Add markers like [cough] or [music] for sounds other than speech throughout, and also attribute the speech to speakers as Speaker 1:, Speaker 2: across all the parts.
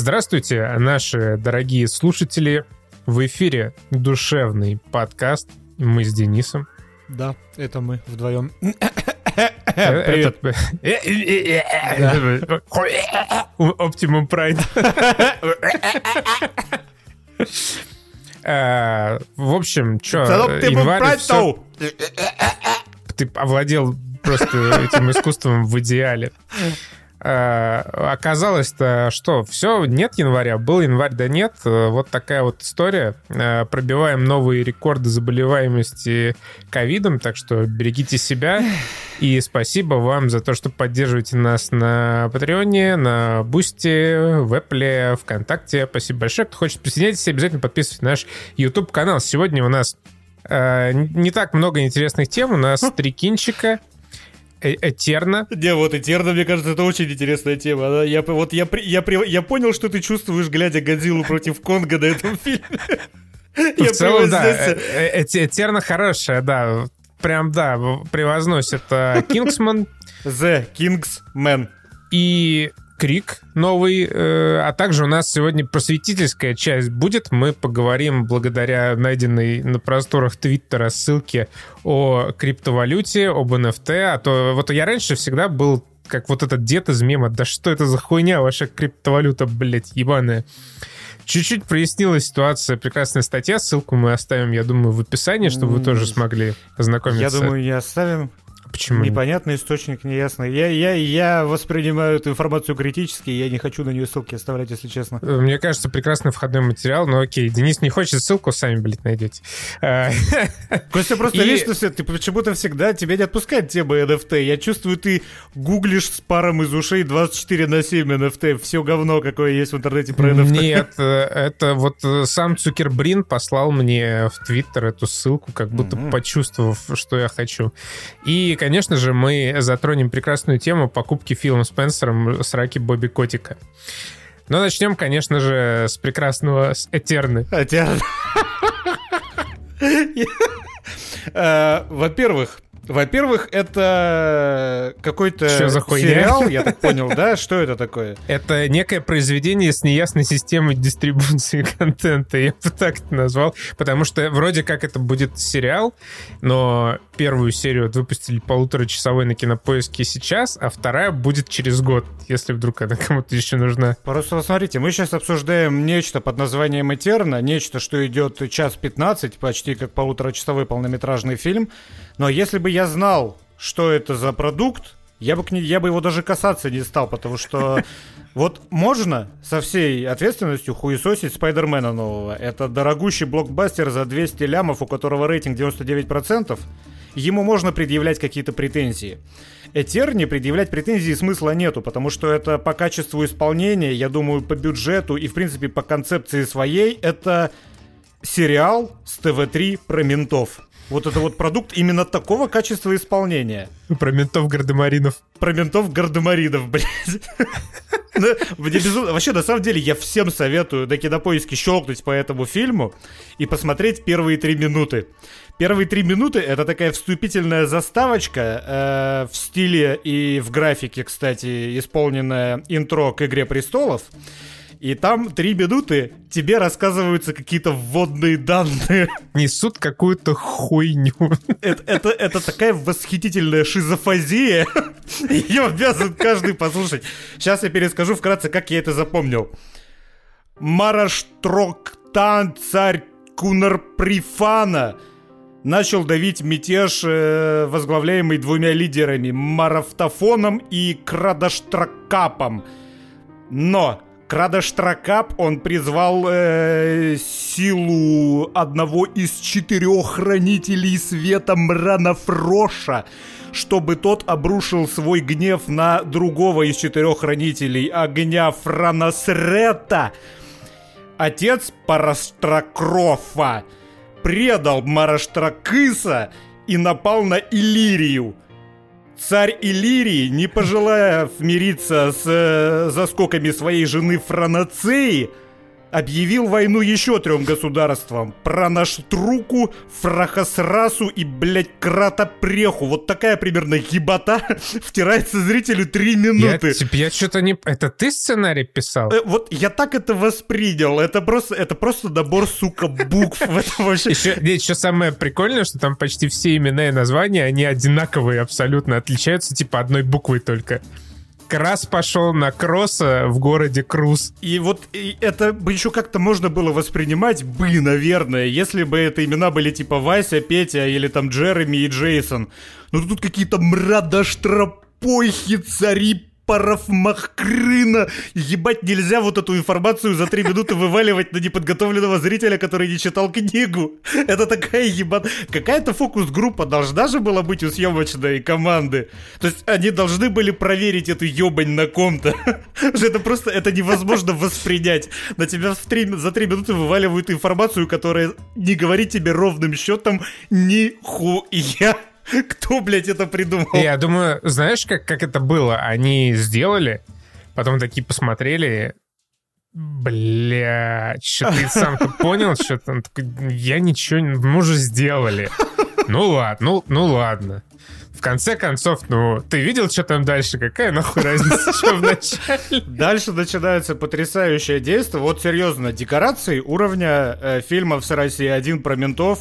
Speaker 1: Здравствуйте, наши дорогие слушатели. В эфире душевный подкаст. Мы с Денисом.
Speaker 2: Да, это мы вдвоем.
Speaker 1: Привет. Pride. Э, В общем, что, январь... всё- Ты овладел просто этим искусством в идеале. Э, Оказалось-то, что все, нет января, был январь, да нет. Э, Вот такая вот история. Э, Пробиваем новые рекорды заболеваемости ковидом, так что берегите себя. И спасибо вам за то, что поддерживаете нас на Патреоне, на Бусти, в Apple, ВКонтакте. Спасибо большое. Кто хочет присоединяйтесь, обязательно подписывайтесь на наш YouTube-канал. Сегодня у нас не так много интересных тем. У нас три кинчика. Э- Этерна.
Speaker 2: Не, вот Этерна, мне кажется, это очень интересная тема. Она- Я, вот я, я, я понял, что ты чувствуешь, глядя Годзиллу против Конга на этом фильме. [laughs]
Speaker 1: В целом, да. Э- э- э- Этерна хорошая, да. Прям, да, превозносит э, Кингсман [laughs]
Speaker 2: The Kingsman.
Speaker 1: и Крик новый. э, А также у нас сегодня просветительская часть будет. Мы поговорим благодаря найденной на просторах Твиттера ссылке о криптовалюте, об NFT. А то вот я раньше всегда был как вот этот дед из мема. Да что это за хуйня ваша криптовалюта, блядь, ебаная. Чуть-чуть прояснилась ситуация. Прекрасная статья. Ссылку мы оставим, я думаю, в описании, чтобы вы тоже смогли ознакомиться.
Speaker 2: Я думаю, не оставим.
Speaker 1: Почему?
Speaker 2: Непонятный источник, неясный. Я, я, я воспринимаю эту информацию критически, я не хочу на нее ссылки оставлять, если честно.
Speaker 1: Э, Мне кажется, прекрасный входной материал, но окей, Денис не хочет ссылку, сами, блядь, найдете. А, [laughs]
Speaker 2: Костя, просто
Speaker 1: И-
Speaker 2: личность, ты почему-то всегда тебя не отпускает тема NFT. Я чувствую, ты гуглишь с паром из ушей 24 на 7 NFT. Все говно, какое есть в интернете про NFT.
Speaker 1: Нет, э, это вот э, сам Цукербрин послал мне в Твиттер эту ссылку, как будто
Speaker 2: Мгм.
Speaker 1: почувствовав, что я хочу. И, конечно же, мы затронем прекрасную тему покупки Филом Спенсером сраки Бобби Котика. Но начнем, конечно же, с прекрасного с Этерны.
Speaker 2: Хотя... [laughs] Э, Во-первых, во-первых, это какой-то сериал, я так понял, да? Что это такое?
Speaker 1: Это некое произведение с неясной системой дистрибуции [laughs] контента, я бы так это назвал, потому что вроде как это будет сериал, но первую серию вот выпустили полуторачасовой на кинопоиске сейчас, а вторая будет через год, если вдруг она [laughs] кому-то еще нужна.
Speaker 2: Просто смотрите, мы сейчас обсуждаем нечто под названием «Этерна», нечто, что идет час 15, почти как полуторачасовой полнометражный фильм. Но если бы я знал, что это за продукт, я бы, к ней- я бы его даже касаться не стал, потому что [laughs] вот можно со всей ответственностью хуесосить Спайдермена нового. Это дорогущий блокбастер за 200 лямов, у которого рейтинг 99%. Ему можно предъявлять какие-то претензии. Этерне предъявлять претензий смысла нету, потому что это по качеству исполнения, я думаю, по бюджету и, в принципе, по концепции своей, это сериал с ТВ-3 про ментов. Вот это вот продукт именно такого качества исполнения.
Speaker 1: Про ментов гардемаринов.
Speaker 2: Про ментов гардемаринов, [laughs] блядь. Вообще, на самом деле, я всем советую на кинопоиске щелкнуть по этому фильму и посмотреть первые три минуты. Первые три минуты это такая вступительная заставочка э, в стиле и в графике, кстати, исполненное интро к Игре престолов. И там три минуты тебе рассказываются какие-то вводные данные.
Speaker 1: Несут какую-то хуйню.
Speaker 2: Это, это, это такая восхитительная шизофазия. Ее обязан каждый послушать. Сейчас я перескажу вкратце, как я это запомнил. Мараштроктан, царь Кунарприфана, начал давить мятеж, э, возглавляемый двумя лидерами Марафтофоном и Крадаштракапом. Но Крадаштракап он призвал э, силу одного из четырех хранителей света Мрана Фроша, чтобы тот обрушил свой гнев на другого из четырех хранителей огня Франасрета. Отец Парастракрофа предал Мараштракыса и напал на Иллирию. Царь Иллирии, не пожелая мириться с э, заскоками своей жены Франацеи, объявил войну еще трем государствам. Про наш Труку, Фрахасрасу и, блядь, Кратопреху. Вот такая примерно ебата [laughs] втирается зрителю три минуты.
Speaker 1: Я, я что-то не... Это ты сценарий писал?
Speaker 2: Э, вот я так это воспринял. Это просто, это просто набор, сука, букв. [laughs] Это вообще...
Speaker 1: Еще, еще самое прикольное, что там почти все имена и названия, они одинаковые абсолютно, отличаются типа одной буквой только. Крас пошел на кросса в городе Круз.
Speaker 2: И вот и это бы еще как-то можно было воспринимать, бы, наверное, если бы это имена были типа Вася, Петя или там Джереми и Джейсон. Но тут какие-то мрадоштропойхи, цари, Парафмахкрына. Ебать, нельзя вот эту информацию за три минуты вываливать на неподготовленного зрителя, который не читал книгу. Это такая ебать. Какая-то фокус-группа должна же была быть у съемочной команды. То есть они должны были проверить эту ебань на ком-то. [laughs] Это просто, это невозможно воспринять. На тебя в три, за три минуты вываливают информацию, которая не говорит тебе ровным счетом нихуя. [laughs] Кто, блядь, это придумал?
Speaker 1: Я думаю, знаешь, как, как это было? Они сделали, потом такие посмотрели, Бля, что ты сам понял, что там я ничего не... Мы уже сделали. Ну ладно, ну, ну ладно. В конце концов, ну, ты видел, что там дальше? Какая нахуй разница, что в начале?
Speaker 2: Дальше начинается потрясающее действие. Вот серьезно, декорации уровня э, фильмов с России 1 про ментов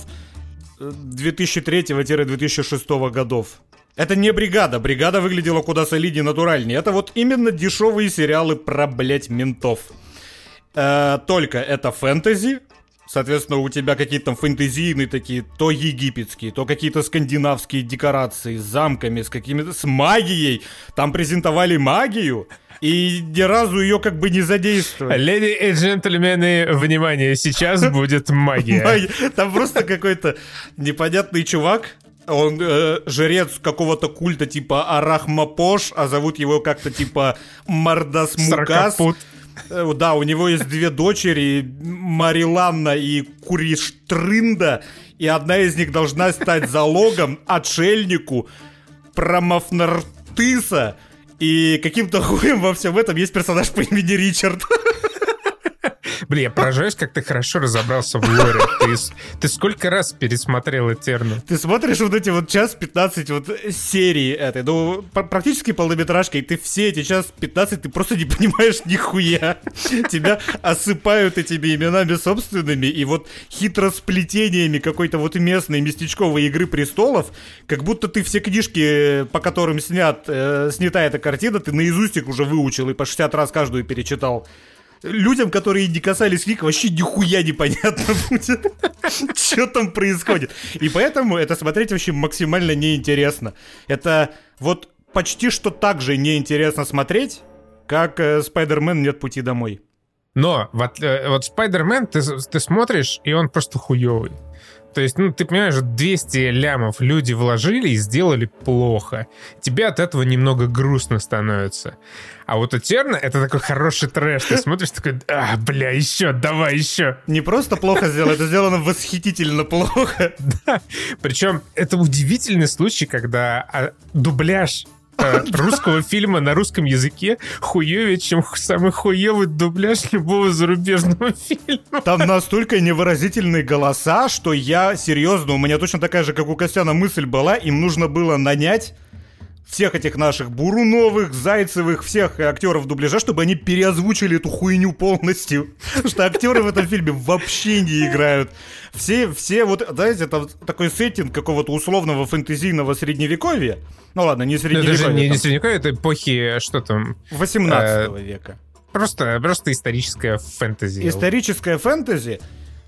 Speaker 2: 2003-2006 годов. Это не бригада. Бригада выглядела куда солиднее, натуральнее. Это вот именно дешевые сериалы про, блять, ментов. Э, только это фэнтези. Соответственно, у тебя какие-то там фэнтезийные такие, то египетские, то какие-то скандинавские декорации с замками, с какими-то... с магией. Там презентовали магию. И ни разу ее как бы не задействовали.
Speaker 1: Леди и джентльмены, внимание, сейчас [laughs] будет магия.
Speaker 2: Там просто какой-то непонятный чувак, он э, жрец какого-то культа типа Арахмапош, а зовут его как-то типа Мардас Мукас. Э, да, у него есть две дочери, Мариланна и Куриштрында, и одна из них должна стать залогом отшельнику Промафнартыса, и каким-то [laughs] хуем во всем этом есть персонаж по имени Ричард.
Speaker 1: Блин, я поражаюсь, как ты хорошо разобрался в лоре. Ты, ты сколько раз пересмотрел Этерну?
Speaker 2: Ты смотришь вот эти вот час 15 вот серии этой, ну, практически полнометражка, и ты все эти час 15, ты просто не [laughs] понимаешь нихуя. Тебя осыпают этими именами собственными и вот хитросплетениями какой-то вот местной местечковой игры престолов, как будто ты все книжки, по которым снят, э, снята эта картина, ты наизусть их уже выучил и по 60 раз каждую перечитал людям, которые не касались книг, вообще нихуя непонятно [laughs] будет, что там происходит. И поэтому это смотреть вообще максимально неинтересно. Это вот почти что так же неинтересно смотреть, как э, Спайдермен «Нет пути домой».
Speaker 1: Но вот, э, вот Спайдермен, ты, ты смотришь, и он просто хуёвый. То есть, ну, ты понимаешь, 200 лямов люди вложили и сделали плохо. Тебе от этого немного грустно становится. А вот Этерна — это такой хороший трэш. Ты смотришь такой, а, бля, еще, давай еще.
Speaker 2: Не просто плохо сделано, это сделано восхитительно плохо. [laughs]
Speaker 1: Да. Причем это удивительный случай, когда а, дубляж [laughs] русского фильма на русском языке хуевее, чем самый хуевый дубляж любого зарубежного [laughs] фильма.
Speaker 2: Там настолько невыразительные голоса, что я серьезно, у меня точно такая же, как у Костяна, мысль была, им нужно было нанять всех этих наших Буруновых, Зайцевых, всех актеров дубляжа, чтобы они переозвучили эту хуйню полностью. Что актеры в этом фильме вообще не играют. Все, все вот, знаете, это такой сеттинг какого-то условного фэнтезийного средневековья. Ну ладно, не средневековья.
Speaker 1: Это же не, не средневековье, это эпохи, что там?
Speaker 2: 18 э, века.
Speaker 1: Просто, просто историческая фэнтези.
Speaker 2: Историческая фэнтези.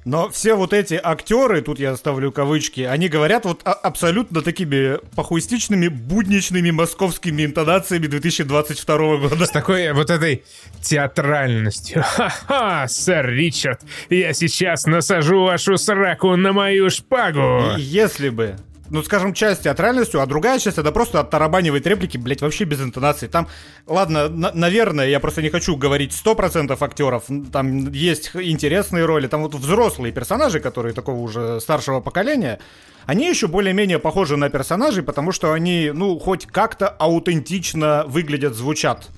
Speaker 2: Но все вот эти актеры, тут я ставлю кавычки, они говорят вот абсолютно такими похуистичными, будничными московскими интонациями 2022 года.
Speaker 1: С такой вот этой театральностью. Ха-ха, сэр Ричард, я сейчас насажу вашу сраку на мою шпагу.
Speaker 2: Если бы ну, скажем, часть театральностью, а другая часть это просто оттарабанивает реплики, блять, вообще без интонации. Там, ладно, наверное, я просто не хочу говорить 100% актеров, там есть интересные роли, там вот взрослые персонажи, которые такого уже старшего поколения, они еще более-менее похожи на персонажей, потому что они, ну, хоть как-то аутентично выглядят, звучат.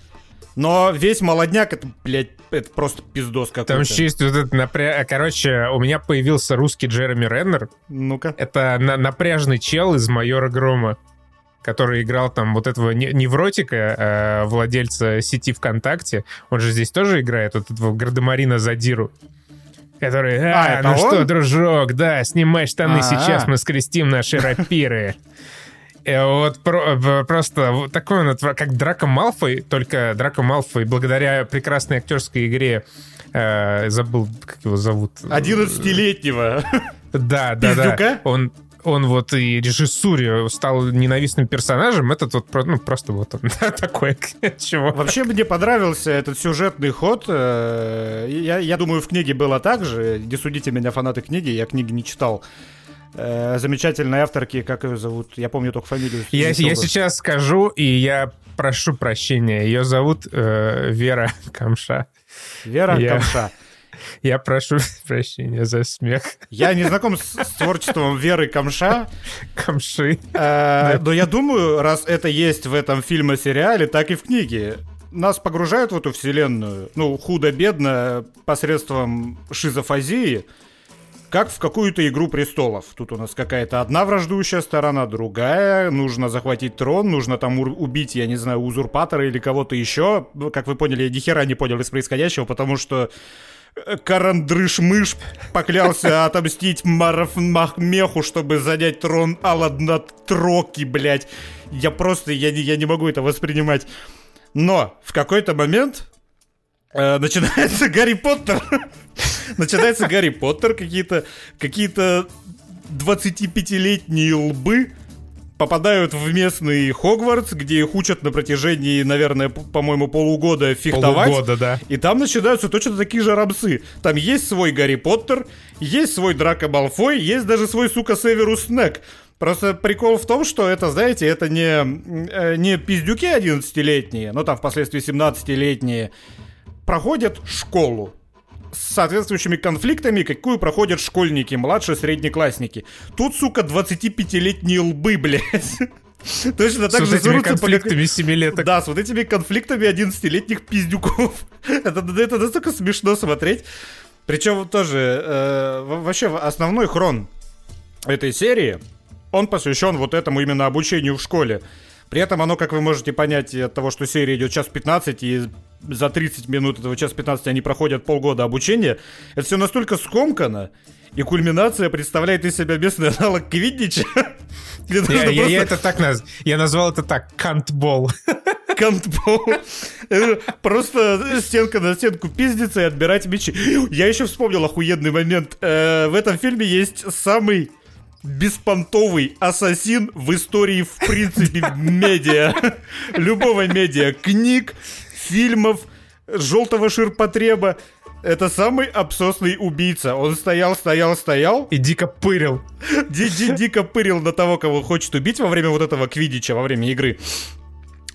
Speaker 2: Но весь молодняк, это, блядь, это просто пиздос какой-то.
Speaker 1: Там еще есть вот это напря... Короче, у меня появился русский Джереми Реннер.
Speaker 2: Ну-ка.
Speaker 1: Это на напряжный чел из «Майора Грома» который играл там вот этого невротика, э, владельца сети ВКонтакте. Он же здесь тоже играет, вот этого Гардемарина Задиру. Который, а, а ну он? что, дружок, да, снимай штаны, А-а-а. сейчас мы скрестим наши рапиры. [laughs] И вот про, просто такой он, как Драко Малфой, только Драко Малфой благодаря прекрасной актерской игре э, забыл, как его зовут.
Speaker 2: 11-летнего.
Speaker 1: Да, да, да. Он он вот и режиссуре стал ненавистным персонажем, этот вот ну, просто вот он [laughs] такой чего.
Speaker 2: Вообще мне понравился этот сюжетный ход. Э, я, я думаю, в книге было так же. Не судите меня, фанаты книги, я книги не читал. Э, замечательной авторки, как ее зовут? Я помню только фамилию.
Speaker 1: Я, я сейчас скажу, и я прошу прощения. Ее зовут э, Вера Камша.
Speaker 2: Вера я... Камша. [laughs]
Speaker 1: Я прошу прощения за смех.
Speaker 2: Я не знаком с, с творчеством Веры Камша.
Speaker 1: Камши.
Speaker 2: Э, но я думаю, раз это есть в этом фильме-сериале, так и в книге. Нас погружают в эту вселенную, ну, худо-бедно, посредством шизофазии, как в какую-то игру престолов. Тут у нас какая-то одна враждующая сторона, другая. Нужно захватить трон, нужно там убить, я не знаю, узурпатора или кого-то еще. Как вы поняли, я ни хера не понял из происходящего, потому что Карандрыш-мышь поклялся [laughs] отомстить Мараф Махмеху, чтобы занять трон Аладнатроки, блядь. Я просто, я не, я не могу это воспринимать. Но в какой-то момент э, начинается [laughs] Гарри Поттер. начинается Гарри Поттер, какие-то какие-то 25-летние лбы попадают в местный Хогвартс, где их учат на протяжении, наверное, по-моему, полугода фехтовать.
Speaker 1: Полугода, да.
Speaker 2: И там начинаются точно такие же рамсы. Там есть свой Гарри Поттер, есть свой Драко Малфой, есть даже свой, сука, Северус Снег. Просто прикол в том, что это, знаете, это не, э, не пиздюки 11-летние, но там впоследствии 17-летние, проходят школу с соответствующими конфликтами, какую проходят школьники, младшие, среднеклассники. Тут, сука, 25-летние лбы, [laughs] блядь.
Speaker 1: Точно так с же этими конфликтами по... семилеток.
Speaker 2: Да, с вот этими конфликтами 11-летних пиздюков. [laughs] это, это настолько смешно смотреть. Причем тоже, э, вообще основной хрон этой серии, он посвящен вот этому именно обучению в школе. При этом оно, как вы можете понять, от того, что серия идет час 15, и за 30 минут этого час 15 они проходят полгода обучения, это все настолько скомкано, и кульминация представляет из себя местный аналог Квиддича. [laughs]
Speaker 1: Я, я, просто... я это так наз... Я назвал это так, кантбол.
Speaker 2: Кантбол. Просто стенка на стенку пиздиться и отбирать мечи. Я еще вспомнил охуенный момент. Э, в этом фильме есть самый беспонтовый ассасин в истории, в принципе, медиа. Любого медиа. Книг, фильмов, желтого ширпотреба. Это самый обсосный убийца. Он стоял, стоял, стоял.
Speaker 1: И дико пырил.
Speaker 2: Ди -ди дико пырил на того, кого хочет убить во время вот этого квидича, во время игры.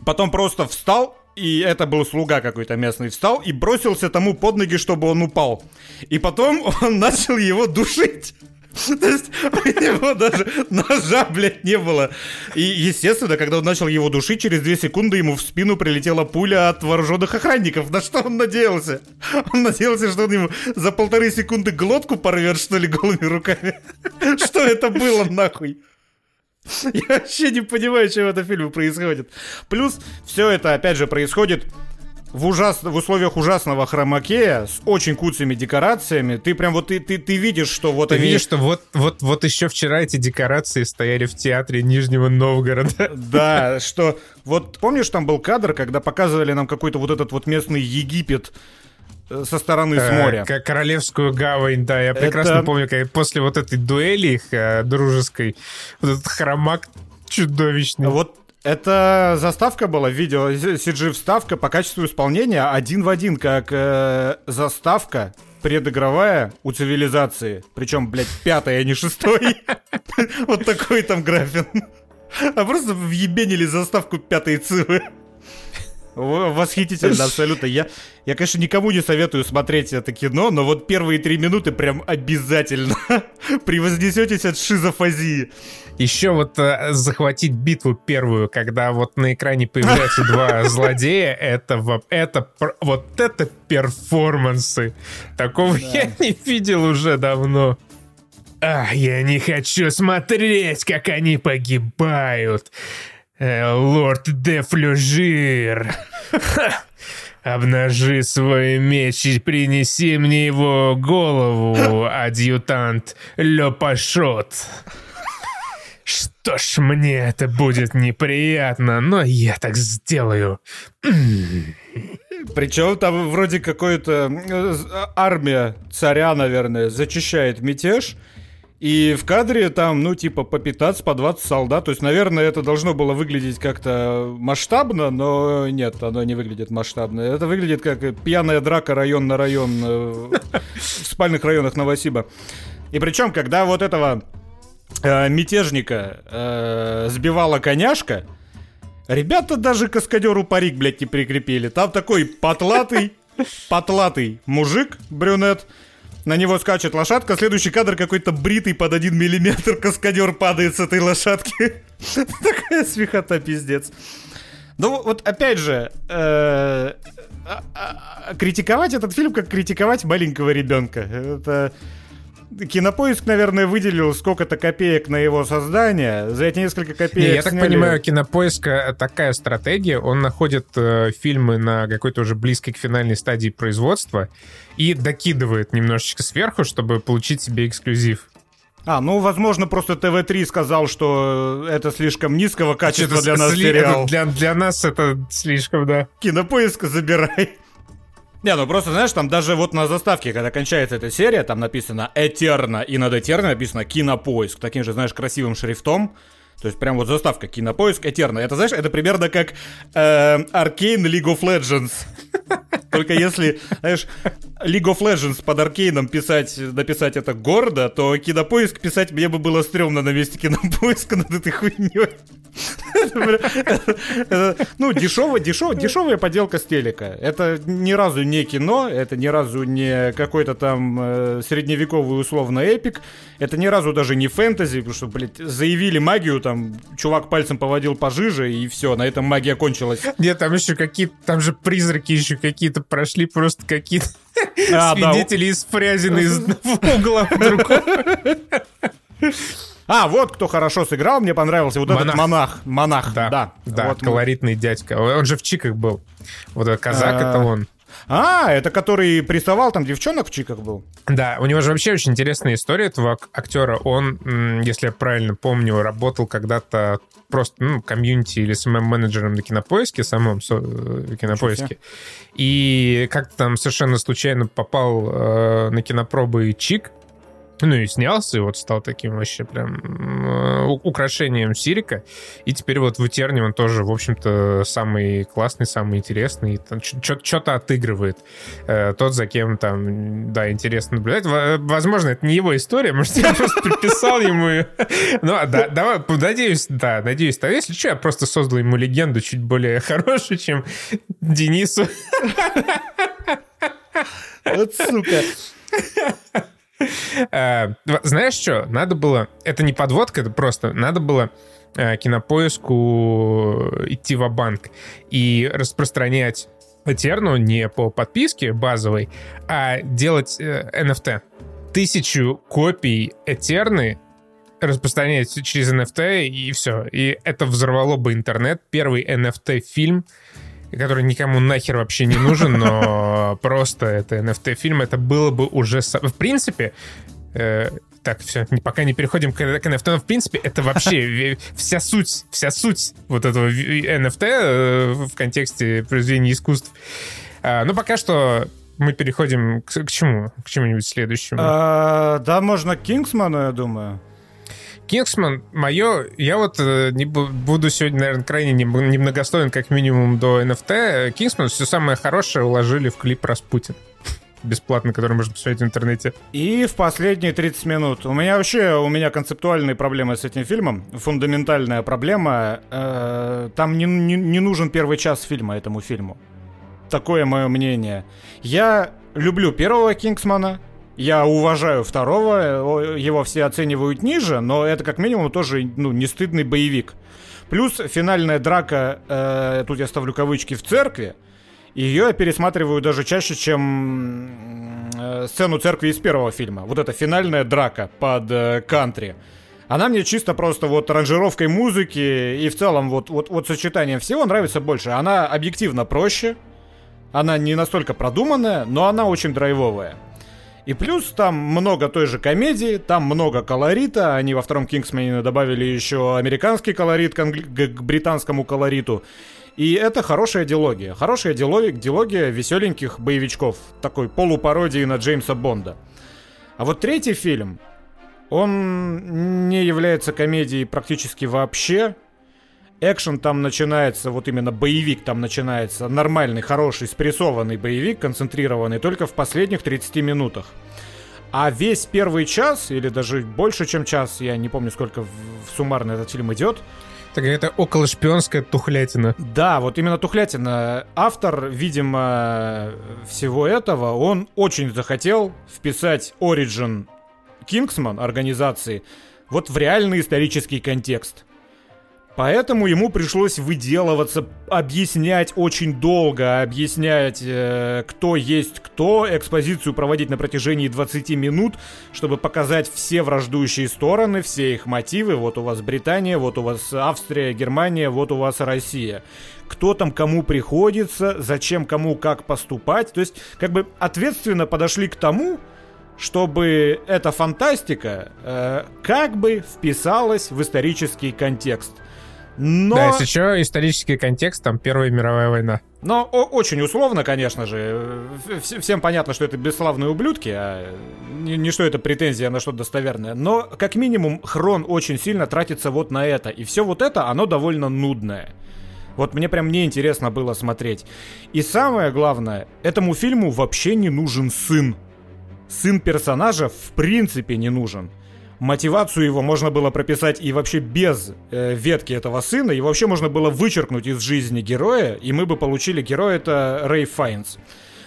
Speaker 2: Потом просто встал, и это был слуга какой-то местный, встал и бросился тому под ноги, чтобы он упал. И потом он [laughs] начал его душить. [laughs] То есть у него даже ножа, блядь, не было. И, естественно, когда он начал его душить, через две секунды ему в спину прилетела пуля от вооруженных охранников. На что он надеялся? Он надеялся, что он ему за полторы секунды глотку порвет, что ли, голыми руками. [laughs] Что это было, нахуй? Я вообще не понимаю, что в этом фильме происходит. Плюс все это, опять же, происходит в, ужас... в условиях ужасного хромакея с очень куцами декорациями, ты прям вот ты, ты, ты видишь, что вот
Speaker 1: ты
Speaker 2: они...
Speaker 1: видишь, что вот, вот, вот еще вчера эти декорации стояли в театре Нижнего Новгорода. [laughs]
Speaker 2: Да, что вот помнишь, там был кадр, когда показывали нам какой-то вот этот вот местный Египет, э, со стороны с э, моря.
Speaker 1: Как Королевскую гавань, да. Я прекрасно Это... помню, как после вот этой дуэли их э, дружеской, вот этот хромак чудовищный.
Speaker 2: Вот это заставка была, видео, CG-вставка по качеству исполнения один в один, как э, заставка предыгровая у цивилизации. Причем, блядь, пятая, а не шестой. [laughs] Вот такой там графин. А просто въебенили заставку пятой цивы. Восхитительно, абсолютно. Я, я, конечно, никому не советую смотреть это кино, но вот первые три минуты прям обязательно. [laughs] Превознесетесь от шизофазии.
Speaker 1: Еще вот э, захватить битву первую, когда вот на экране появляются [laughs] два злодея, это, это вот это перформансы. Такого я не видел уже давно. А, я не хочу смотреть, как они погибают. Э, лорд де Флюжир. [laughs] Обнажи свой меч и принеси мне его голову, адъютант Лепашот. Что ж, мне это будет неприятно, но я так сделаю.
Speaker 2: Причем там вроде какой-то э, армия царя, наверное, зачищает мятеж. И в кадре там, ну, типа, по 15, по 20 солдат. То есть, наверное, это должно было выглядеть как-то масштабно, но нет, оно не выглядит масштабно. Это выглядит как пьяная драка район на район э, в спальных районах Новосиба. И причем, когда вот этого э, мятежника э, сбивала коняшка, ребята даже каскадеру парик, блядь, не прикрепили. Там такой потлатый, [laughs] потлатый мужик, брюнет, на него скачет лошадка, следующий кадр какой-то бритый под один миллиметр каскадер падает с этой лошадки. [laughs] Такая смехота, пиздец. Ну вот опять же, э, а, а, критиковать этот фильм как критиковать маленького ребенка. Это Кинопоиск, наверное, выделил сколько-то копеек на его создание. За эти несколько копеек Не,
Speaker 1: Я сняли... так понимаю, Кинопоиска такая стратегия. Он находит э, фильмы на какой-то уже близкой к финальной стадии производства и докидывает немножечко сверху, чтобы получить себе эксклюзив.
Speaker 2: А, ну, возможно, просто ТВ-3 сказал, что это слишком низкого качества для нас сли... сериал.
Speaker 1: для, для нас это слишком, да.
Speaker 2: Кинопоиск забирай. Не, ну просто, знаешь, там даже вот на заставке, когда кончается эта серия, там написано «Этерна», и над «Этерна» написано «Кинопоиск», таким же, знаешь, красивым шрифтом. То есть прям вот заставка «Кинопоиск», «Этерна». Это, знаешь, это примерно как э, Arcane League of Legends. [laughs] Только если, знаешь, League of Legends под Аркейном писать, написать это гордо, то кинопоиск писать мне бы было стрёмно на месте кинопоиска [laughs] над этой хуйней. Ну, дешевая, дешевая поделка с телека. Это ни разу не кино, это ни разу не какой-то там э, средневековый условно эпик, это ни разу даже не фэнтези, потому что, блядь, заявили магию, там, чувак пальцем поводил пожиже, и все, на этом магия кончилась.
Speaker 1: Нет, там еще какие-то, там же призраки еще какие-то прошли, просто какие-то а, свидетели из Фрязина из угла [laughs] в другой.
Speaker 2: А, вот кто хорошо сыграл, мне понравился. Вот монах. этот монах. Монах,
Speaker 1: да. Да, да вот колоритный дядька. Он же в чиках был. Вот этот казак, это а. он.
Speaker 2: А, это который приставал там девчонок в чиках был?
Speaker 1: Да, у него же вообще очень интересная история этого актера. Он, если я правильно помню, работал когда-то просто ну, комьюнити или СММ-менеджером на кинопоиске, самом со, э, кинопоиске. И как-то там совершенно случайно попал э, на кинопробы Чик, ну и снялся, и вот стал таким вообще прям украшением Сирика. И теперь вот в Этерне он тоже, в общем-то, самый классный, самый интересный. Что-то отыгрывает. Э, тот, за кем там, да, интересно наблюдать. Возможно, это не его история, может, я просто приписал ему. Ну, а, да, давай, надеюсь, да, надеюсь. А если что, я просто создал ему легенду чуть более хорошую, чем Денису.
Speaker 2: Вот сука.
Speaker 1: Э, знаешь что? Надо было... Это не подводка, это просто... Надо было э, кинопоиску идти в банк и распространять Этерну не по подписке базовой, а делать NFT. Э, Тысячу копий Этерны распространять через NFT, и все. И это взорвало бы интернет. Первый NFT-фильм — который никому нахер вообще не нужен, но [laughs] просто это NFT-фильм, это было бы уже... В принципе, э, так, все, пока не переходим к, к NFT, но в принципе это вообще [laughs] вся суть, вся суть вот этого NFT э, в контексте произведения искусств. А, но пока что мы переходим к, к чему? К чему-нибудь следующему.
Speaker 2: А, да, можно к Кингсману, я думаю.
Speaker 1: Кингсман, мое, я вот э, не буду сегодня, наверное, крайне немногостоен, как минимум, до NFT. Кингсман все самое хорошее уложили в клип «Распутин» бесплатно, который можно посмотреть в интернете.
Speaker 2: И в последние 30 минут. У меня вообще, у меня концептуальные проблемы с этим фильмом. Фундаментальная проблема. Э, там не, не, не нужен первый час фильма этому фильму. Такое мое мнение. Я люблю первого Кингсмана, Я уважаю второго, его все оценивают ниже, но это как минимум тоже ну, не стыдный боевик. Плюс финальная драка, э, тут я ставлю кавычки, в церкви. Ее я пересматриваю даже чаще, чем э, сцену церкви из первого фильма. Вот эта финальная драка под э, кантри. Она мне чисто просто вот аранжировкой музыки и в целом вот, вот, вот сочетанием всего нравится больше. Она объективно проще, она не настолько продуманная, но она очень драйвовая. И плюс там много той же комедии, там много колорита. Они во втором Кингсмене добавили еще американский колорит к, англи- к британскому колориту. И это хорошая диалогия. Хорошая диалогия, диалогия веселеньких боевичков. Такой полупародии на Джеймса Бонда. А вот третий фильм, он не является комедией практически вообще. Экшен там начинается, вот именно боевик там начинается, нормальный, хороший, спрессованный боевик, концентрированный только в последних 30 минутах. А весь первый час, или даже больше, чем час, я не помню, сколько в, в суммарно этот фильм идет,
Speaker 1: так это около шпионская тухлятина.
Speaker 2: Да, вот именно тухлятина. Автор, видимо, всего этого, он очень захотел вписать Origin Kingsman организации вот в реальный исторический контекст. Поэтому ему пришлось выделываться, объяснять очень долго, объяснять, э, кто есть кто, экспозицию проводить на протяжении 20 минут, чтобы показать все враждующие стороны, все их мотивы. Вот у вас Британия, вот у вас Австрия, Германия, вот у вас Россия. Кто там кому приходится, зачем кому как поступать. То есть, как бы ответственно подошли к тому, чтобы эта фантастика э, как бы вписалась в исторический контекст.
Speaker 1: Но... Да, если что, исторический контекст, там Первая мировая война.
Speaker 2: Но о- очень условно, конечно же. Всем понятно, что это бесславные ублюдки, а не, не что это претензия на что-то достоверное. Но, как минимум, Хрон очень сильно тратится вот на это. И все вот это, оно довольно нудное. Вот мне прям неинтересно было смотреть. И самое главное, этому фильму вообще не нужен сын. Сын персонажа в принципе не нужен мотивацию его можно было прописать и вообще без э, ветки этого сына, и вообще можно было вычеркнуть из жизни героя, и мы бы получили героя, это Рэй Файнс,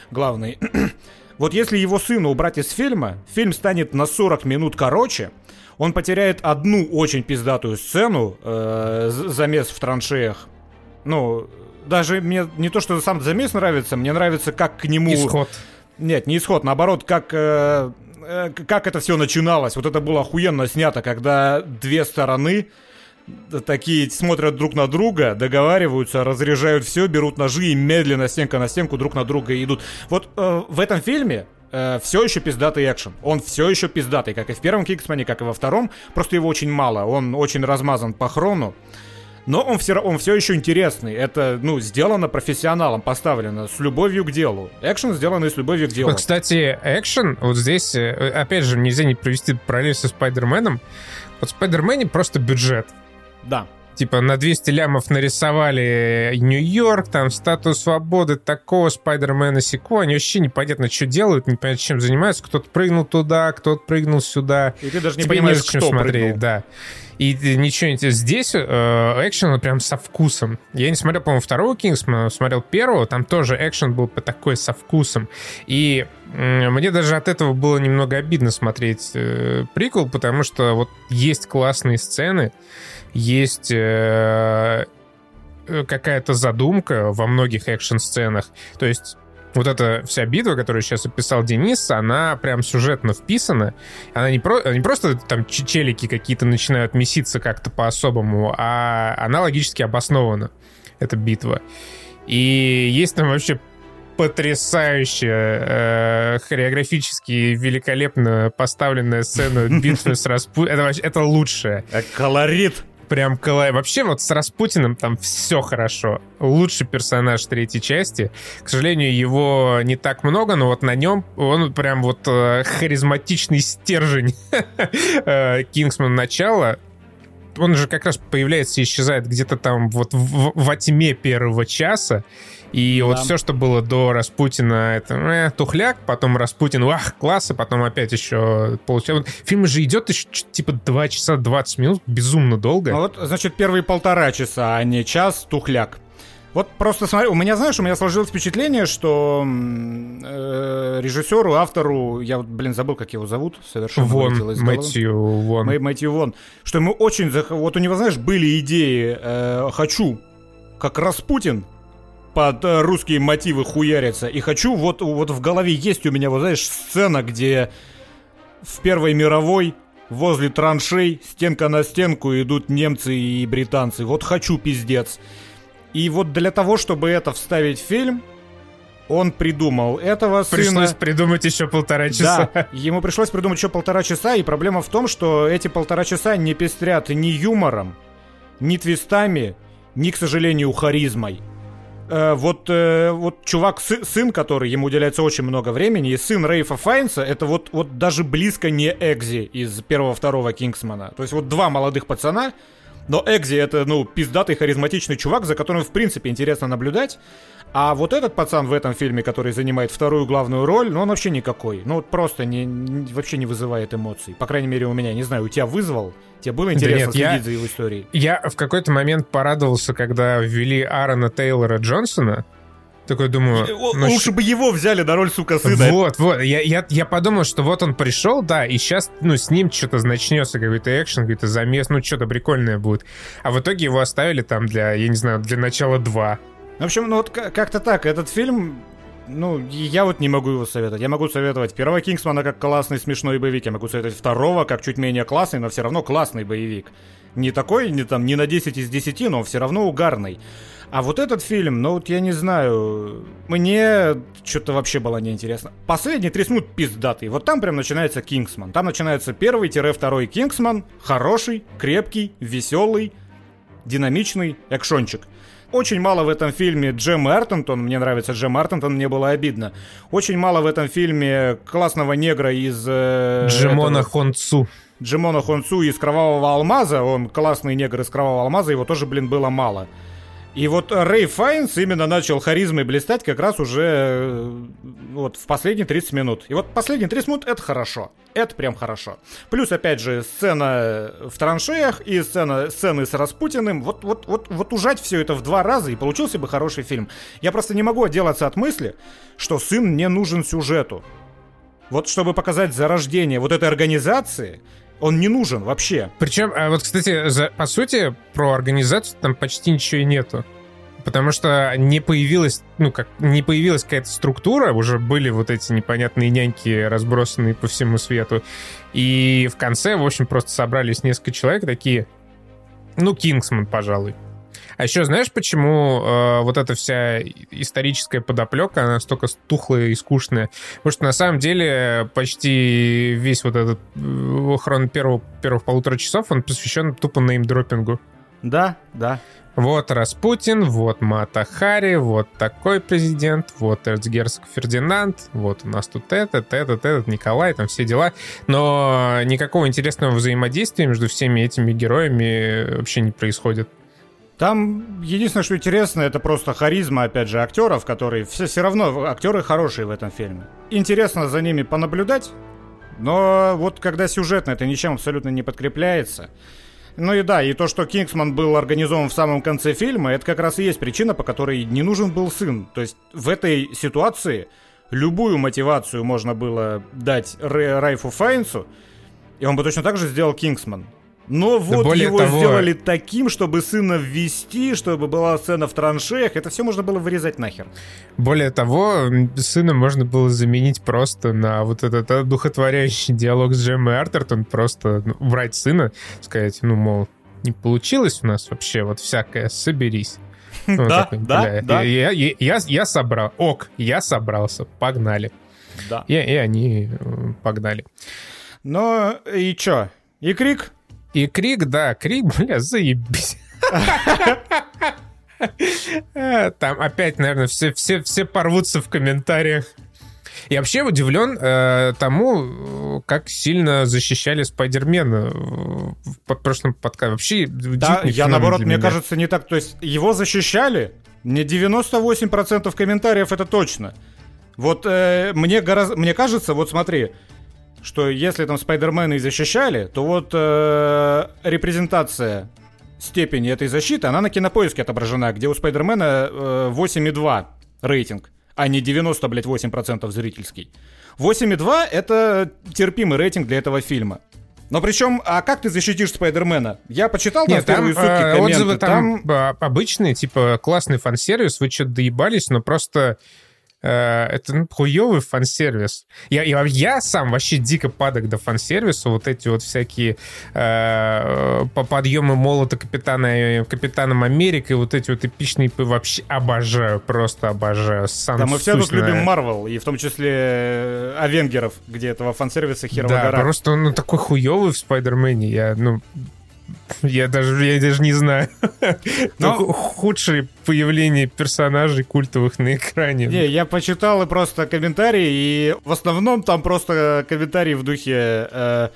Speaker 2: главный. [clears throat] вот если его сына убрать из фильма, фильм станет на 40 минут короче, он потеряет одну очень пиздатую сцену, э, замес в траншеях. Ну, даже мне не то, что сам замес нравится, мне нравится, как к нему...
Speaker 1: Исход.
Speaker 2: Нет, не исход, наоборот, как э, Э, как это все начиналось. Вот это было охуенно снято, когда две стороны такие смотрят друг на друга, договариваются, разряжают все, берут ножи и медленно стенка на стенку друг на друга идут. Вот э, в этом фильме э, все еще пиздатый экшен. Он все еще пиздатый, как и в первом Киксмане, как и во втором. Просто его очень мало. Он очень размазан по хрону но он все, он все еще интересный. Это, ну, сделано профессионалом, поставлено с любовью к делу. Экшен сделанный с любовью к делу.
Speaker 1: Вот, кстати, экшен, вот здесь, э, опять же, нельзя не провести параллель со Спайдерменом. Вот в Спайдермене просто бюджет.
Speaker 2: Да.
Speaker 1: Типа на 200 лямов нарисовали Нью-Йорк, там статую свободы, такого Спайдермена Сико. Они вообще непонятно, что делают, непонятно, чем занимаются. Кто-то прыгнул туда, кто-то прыгнул сюда.
Speaker 2: И ты даже не Тебе понимаешь, кто смотреть, прыгнул.
Speaker 1: да. И ничего не... Здесь э, экшен прям со вкусом. Я не смотрел, по-моему, второго Кингсмана, смотрел первого, там тоже экшен был такой со вкусом. И мне даже от этого было немного обидно смотреть э, прикол, потому что вот есть классные сцены, есть э, э, какая-то задумка во многих экшн-сценах. То есть вот эта вся битва, которую сейчас описал Денис, она прям сюжетно вписана. Она не, про, не просто там челики какие-то начинают меситься как-то по-особому, а она логически обоснована, эта битва. И есть там вообще потрясающая, э, хореографически великолепно поставленная сцена [laughs] битвы с Распутиным. Это, это лучшее.
Speaker 2: Колорит
Speaker 1: прям колай. Вообще вот с Распутиным там все хорошо. Лучший персонаж третьей части. К сожалению, его не так много, но вот на нем он прям вот э, харизматичный стержень [laughs] э, Кингсман начала. Он же как раз появляется и исчезает где-то там вот в, во тьме первого часа. И да. вот все, что было до Распутина, это э, тухляк, потом Распутин, ах, класс, и потом опять еще получается. Фильм же идет еще типа 2 часа 20 минут, безумно долго.
Speaker 2: Ну вот, значит, первые полтора часа, а не час, тухляк. Вот просто смотри, у меня, знаешь, у меня сложилось впечатление, что э, режиссеру, автору, я вот, блин, забыл, как его зовут, совершенно
Speaker 1: Вон, Мэтью Вон.
Speaker 2: Мэ, Мэтью Вон. Что ему очень, зах... вот у него, знаешь, были идеи, э, хочу, как Распутин, под э, русские мотивы хуяриться, и хочу, вот, вот в голове есть у меня, вот знаешь, сцена, где в Первой мировой возле траншей стенка на стенку идут немцы и британцы. Вот хочу пиздец. И вот для того, чтобы это вставить в фильм, он придумал этого
Speaker 1: сына. Пришлось придумать еще полтора часа.
Speaker 2: Да, ему пришлось придумать еще полтора часа, и проблема в том, что эти полтора часа не пестрят ни юмором, ни твистами, ни, к сожалению, харизмой. Э, вот, э, вот чувак, сы, сын, который ему уделяется очень много времени, и сын Рейфа Файнса, это вот, вот даже близко не Экзи из первого-второго Кингсмана. То есть вот два молодых пацана, но Экзи это, ну, пиздатый, харизматичный чувак, за которым, в принципе, интересно наблюдать. А вот этот пацан в этом фильме, который занимает вторую главную роль, ну, он вообще никакой. Ну, вот просто не, не, вообще не вызывает эмоций. По крайней мере, у меня, не знаю, у тебя вызвал? Тебе было интересно да нет, следить я, за его историей?
Speaker 1: Я в какой-то момент порадовался, когда ввели Аарона Тейлора Джонсона, такой думаю...
Speaker 2: Ну, Лучше бы его взяли на роль, сука, сына.
Speaker 1: Вот, вот. Я, я, я подумал, что вот он пришел, да, и сейчас, ну, с ним что-то начнется, какой-то экшен, какой-то замес, ну, что-то прикольное будет. А в итоге его оставили там для, я не знаю, для начала два.
Speaker 2: В общем, ну вот как-то так. Этот фильм ну, я вот не могу его советовать. Я могу советовать первого Кингсмана как классный смешной боевик. Я могу советовать второго как чуть менее классный, но все равно классный боевик. Не такой, не там, не на 10 из 10, но все равно угарный. А вот этот фильм, ну вот я не знаю, мне что-то вообще было неинтересно. Последний три минут пиздатый. Вот там прям начинается Кингсман. Там начинается первый-второй Кингсман. Хороший, крепкий, веселый, динамичный экшончик. Очень мало в этом фильме Джем Артентон, мне нравится Джем Артентон, мне было обидно. Очень мало в этом фильме классного негра из...
Speaker 1: Э, Джимона этого... Хонцу.
Speaker 2: Джимона Хонцу из Кровавого Алмаза, он классный негр из Кровавого Алмаза, его тоже, блин, было мало. И вот Рэй Файнс именно начал харизмой блистать как раз уже э, вот в последние 30 минут. И вот последние 30 минут это хорошо. Это прям хорошо. Плюс, опять же, сцена в траншеях и сцена, сцены с Распутиным. Вот, вот, вот, вот ужать все это в два раза, и получился бы хороший фильм. Я просто не могу отделаться от мысли, что сын не нужен сюжету. Вот чтобы показать зарождение вот этой организации, он не нужен вообще.
Speaker 1: Причем, а вот, кстати, за, по сути, про организацию там почти ничего и нету. Потому что не появилась, ну как, не появилась какая-то структура, уже были вот эти непонятные няньки, разбросанные по всему свету. И в конце, в общем, просто собрались несколько человек такие, ну, Кингсман, пожалуй. А еще знаешь, почему э, вот эта вся историческая подоплека, она настолько тухлая и скучная? Потому что на самом деле почти весь вот этот э, хрон первого, первых полутора часов, он посвящен тупо неймдропингу.
Speaker 2: Да, да.
Speaker 1: Вот Распутин, вот Мата Хари, вот такой президент, вот эрцгерцог Фердинанд, вот у нас тут этот, этот, этот, Николай, там все дела. Но никакого интересного взаимодействия между всеми этими героями вообще не происходит.
Speaker 2: Там единственное, что интересно, это просто харизма, опять же, актеров, которые все, все равно актеры хорошие в этом фильме. Интересно за ними понаблюдать, но вот когда сюжетно это ничем абсолютно не подкрепляется. Ну и да, и то, что Кингсман был организован в самом конце фильма, это как раз и есть причина, по которой не нужен был сын. То есть в этой ситуации любую мотивацию можно было дать Райфу Файнсу, и он бы точно так же сделал Кингсман. Но вот да его того... сделали таким, чтобы сына ввести, чтобы была сцена в траншеях. Это все можно было вырезать нахер.
Speaker 1: Более того, сына можно было заменить просто на вот этот духотворящий диалог с Джеммой Артертон, просто ну, убрать сына, сказать, ну, мол, не получилось у нас вообще, вот всякое, соберись. [laughs]
Speaker 2: Ну, да, такой, да, да.
Speaker 1: Я, я, я, я собрал. Ок, я собрался. Погнали. Да. И, и они э, погнали.
Speaker 2: Ну, и чё? И крик?
Speaker 1: И крик, да, крик, [laughs] бля, заебись. [laughs] Там опять, наверное, все, все, все порвутся в комментариях. Я вообще удивлен э, тому, как сильно защищали Спайдермена в прошлом подкасте. Вообще,
Speaker 2: да, я наоборот, мне кажется, не так. То есть его защищали. Мне 98% комментариев это точно. Вот э, мне, гораздо, мне кажется, вот смотри, что если там Спайдермена и защищали, то вот э, репрезентация степени этой защиты, она на кинопоиске отображена, где у Спайдермена э, 8,2 рейтинг, а не 90, блядь, 8% зрительский. 8,2 это терпимый рейтинг для этого фильма. Но причем, а как ты защитишь Спайдермена? Я почитал Нет, там, сутки э, комменты. Отзывы
Speaker 1: там, там обычные, типа, классный фан-сервис, вы что-то доебались, но просто Э, это ну, хуёвый фан-сервис. Я, я, я сам вообще дико падок до фан-сервиса. Вот эти вот всякие э, по подъемы молота Капитана, Капитаном Америки, вот эти вот эпичные вообще обожаю, просто обожаю.
Speaker 2: Сам да, мы все тут любим Марвел, и в том числе э, Авенгеров, где этого фан-сервиса херова
Speaker 1: да, гора. просто он ну, такой хуёвый в Спайдермене. Я, ну, я даже, я даже не знаю. [laughs] Но... Худшее появление персонажей культовых на экране.
Speaker 2: Не, я почитал и просто комментарии, и в основном там просто комментарии в духе... Э,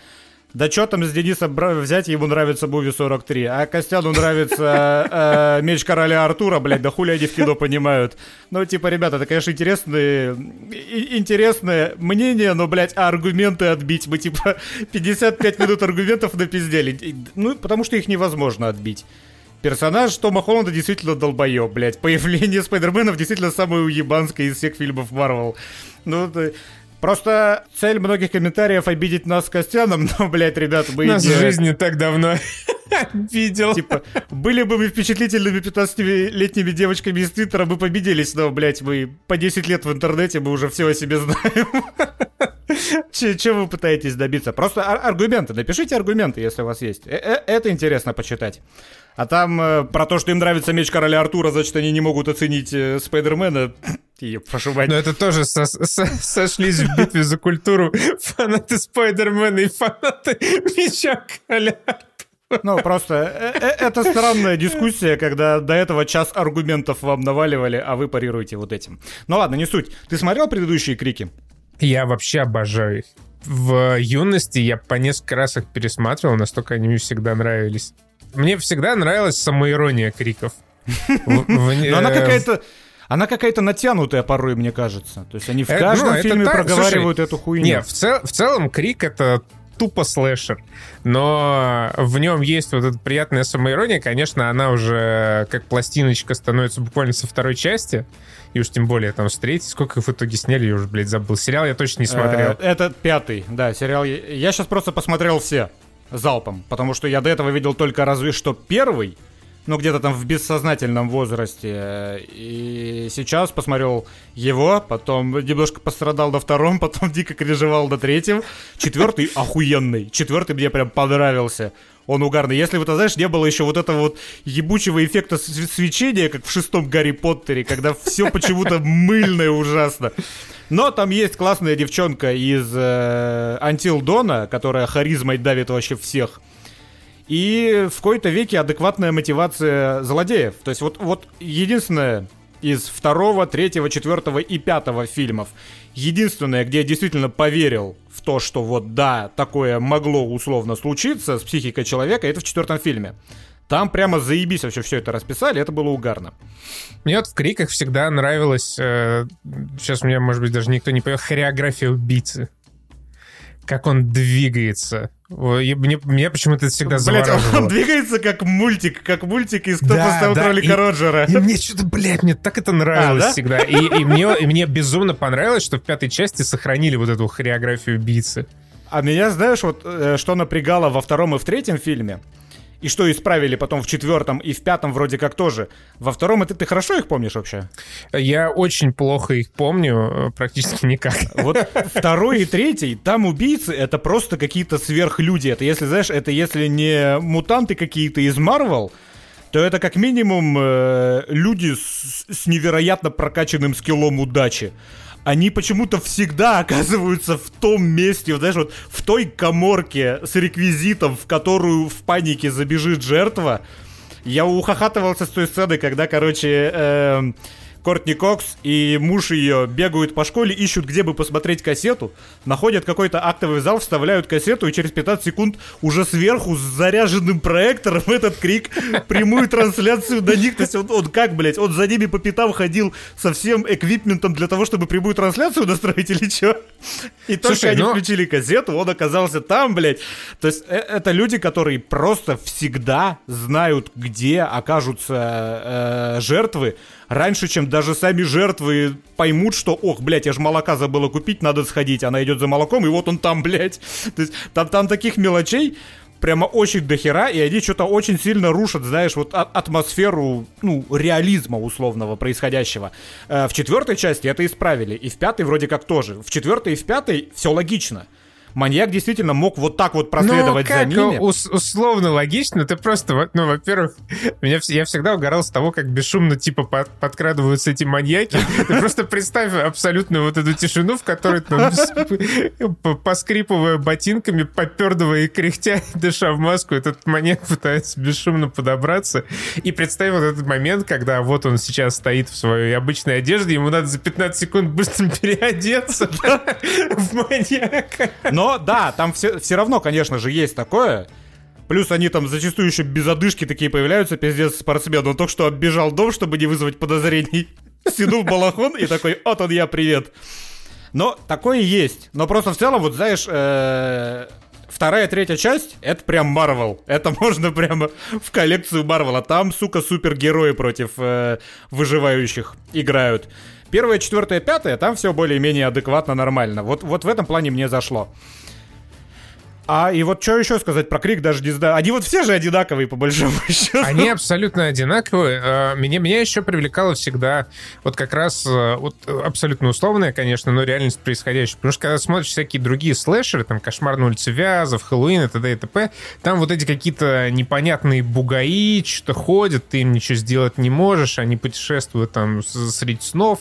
Speaker 2: да что там с Дениса взять, ему нравится Буви 43, а Костяну нравится э, Меч Короля Артура, блядь, да хули они в кино понимают. Ну, типа, ребята, это, конечно, интересные, интересное мнение, но, блядь, а аргументы отбить? Мы, типа, 55 минут аргументов напиздели. Ну, потому что их невозможно отбить. Персонаж Тома Холланда действительно долбоеб, блядь. Появление Спайдерменов действительно самое уебанское из всех фильмов Марвел. Ну, это... Просто цель многих комментариев обидеть нас с Костяном, [laughs] но, блядь, ребят, мы...
Speaker 1: Нас в жизни так давно [laughs] видел.
Speaker 2: Типа, были бы мы впечатлительными 15-летними девочками из Твиттера, мы победились, но, блядь, мы по 10 лет в интернете, мы уже все о себе знаем. [laughs] Чего вы пытаетесь добиться? Просто аргументы. Напишите аргументы, если у вас есть. Э, э, это интересно почитать. А там э, про то, что им нравится меч короля Артура, значит, они не могут оценить Спайдермена. [coughs] Прошу
Speaker 1: Но это тоже со со сошлись в битве за культуру фанаты Спайдермена и фанаты меча короля
Speaker 2: ну, просто это странная дискуссия, когда до этого час аргументов вам наваливали, а вы парируете вот этим. Ну ладно, не суть. Ты смотрел предыдущие крики?
Speaker 1: Я вообще обожаю их. В юности я по несколько раз их пересматривал, настолько они мне всегда нравились. Мне всегда нравилась самоирония криков. [laughs]
Speaker 2: Но она какая-то... Она какая-то натянутая порой, мне кажется. То есть они в э, каждом ну, фильме проговаривают эту хуйню.
Speaker 1: Не, в целом крик это тупо слэшер. Но в нем есть вот эта приятная самоирония. Конечно, она уже как пластиночка становится буквально со второй части. И уж тем более там с третьей. Сколько их в итоге сняли, я уже, блядь, забыл. Сериал я точно не смотрел.
Speaker 2: Это пятый, да, сериал. Я сейчас просто посмотрел все залпом, потому что я до этого видел только разве что первый, ну, где-то там в бессознательном возрасте. И сейчас посмотрел его, потом немножко пострадал на втором, [laughs] потом дико крежевал на третьем. Четвертый охуенный. Четвертый мне прям понравился. Он угарный. Если вот, знаешь, не было еще вот этого вот ебучего эффекта свечения, как в шестом Гарри Поттере, когда все почему-то мыльное ужасно. Но там есть классная девчонка из э, Dawn, которая харизмой давит вообще всех. И в какой-то веке адекватная мотивация злодеев. То есть вот, вот единственное из второго, третьего, четвертого и пятого фильмов. Единственное, где я действительно поверил в то, что вот да, такое могло условно случиться с психикой человека, это в четвертом фильме. Там прямо заебись вообще все это расписали, это было угарно.
Speaker 1: Мне вот в криках всегда нравилось, э, сейчас меня, может быть, даже никто не понял, хореография убийцы. Как он двигается. Мне, мне почему-то это всегда блядь, завораживало.
Speaker 2: он [laughs] двигается как мультик, как мультик из «Кто да, поставил да, кролика и, Роджера».
Speaker 1: И мне что-то, блядь, мне так это нравилось а, да? всегда. И, и, мне, и мне безумно понравилось, что в пятой части сохранили вот эту хореографию убийцы.
Speaker 2: А меня, знаешь, вот э, что напрягало во втором и в третьем фильме? И что исправили потом в четвертом и в пятом вроде как тоже. Во втором это ты хорошо их помнишь вообще?
Speaker 1: Я очень плохо их помню, э, практически никак.
Speaker 2: Вот второй и третий, там убийцы это просто какие-то сверхлюди. Это если, знаешь, это если не мутанты какие-то из Марвел, то это как минимум э, люди с, с невероятно прокачанным скиллом удачи они почему-то всегда оказываются в том месте, знаешь, вот в той коморке с реквизитом, в которую в панике забежит жертва. Я ухахатывался с той сцены, когда, короче, э, Кортни Кокс и муж ее бегают по школе, ищут, где бы посмотреть кассету, находят какой-то актовый зал, вставляют кассету, и через 15 секунд уже сверху с заряженным проектором [laughs] этот крик прямую трансляцию на них. То есть он, он как, блядь, он за ними по пятам ходил со всем эквипментом для того, чтобы прямую трансляцию [laughs] настроить или что? И только они ну- включили кассету, он оказался там, блядь. То есть э, это люди, которые просто всегда знают, где окажутся э, жертвы, раньше, чем даже сами жертвы поймут, что, ох, блядь, я же молока забыла купить, надо сходить. Она идет за молоком, и вот он там, [laughs] блядь. То есть там, там таких мелочей прямо очень дохера, и они что-то очень сильно рушат, знаешь, вот а- атмосферу, ну, реализма условного происходящего. Э, в четвертой части это исправили, и в пятой вроде как тоже. В четвертой и в пятой все логично маньяк действительно мог вот так вот проследовать ну, как, за ними.
Speaker 1: Ус- условно логично, ты просто, ну, во-первых, [laughs] меня, я всегда угорал с того, как бесшумно, типа, под, подкрадываются эти маньяки. [laughs] Ты просто представь абсолютно вот эту тишину, в которой там, [laughs] поскрипывая ботинками, попердывая и кряхтя, дыша в маску, этот маньяк пытается бесшумно подобраться. И представь вот этот момент, когда вот он сейчас стоит в своей обычной одежде, ему надо за 15 секунд быстро переодеться в маньяка.
Speaker 2: Но да, там все, все равно, конечно же, есть такое. Плюс они там зачастую еще без одышки такие появляются, пиздец, спортсмен. Он только что оббежал дом, чтобы не вызвать подозрений. [laughs] Стянул балахон и такой, вот он я, привет. Но такое есть. Но просто в целом, вот знаешь, э, вторая, третья часть, это прям Марвел. Это [laughs] можно прямо в коллекцию Марвела. Там, сука, супергерои против э, выживающих играют. Первая, четвертая, пятая, там все более-менее адекватно, нормально. Вот, вот в этом плане мне зашло. А и вот что еще сказать про Крик даже не знаю. Они вот все же одинаковые, по большому [laughs] счету.
Speaker 1: Они абсолютно одинаковые. А, меня, меня еще привлекало всегда вот как раз а, вот абсолютно условная, конечно, но реальность происходящая. Потому что когда смотришь всякие другие слэшеры, там «Кошмар на улице Вязов», «Хэллоуин» и т.д. и т.п., там вот эти какие-то непонятные бугаи что-то ходят, ты им ничего сделать не можешь, они путешествуют там среди снов,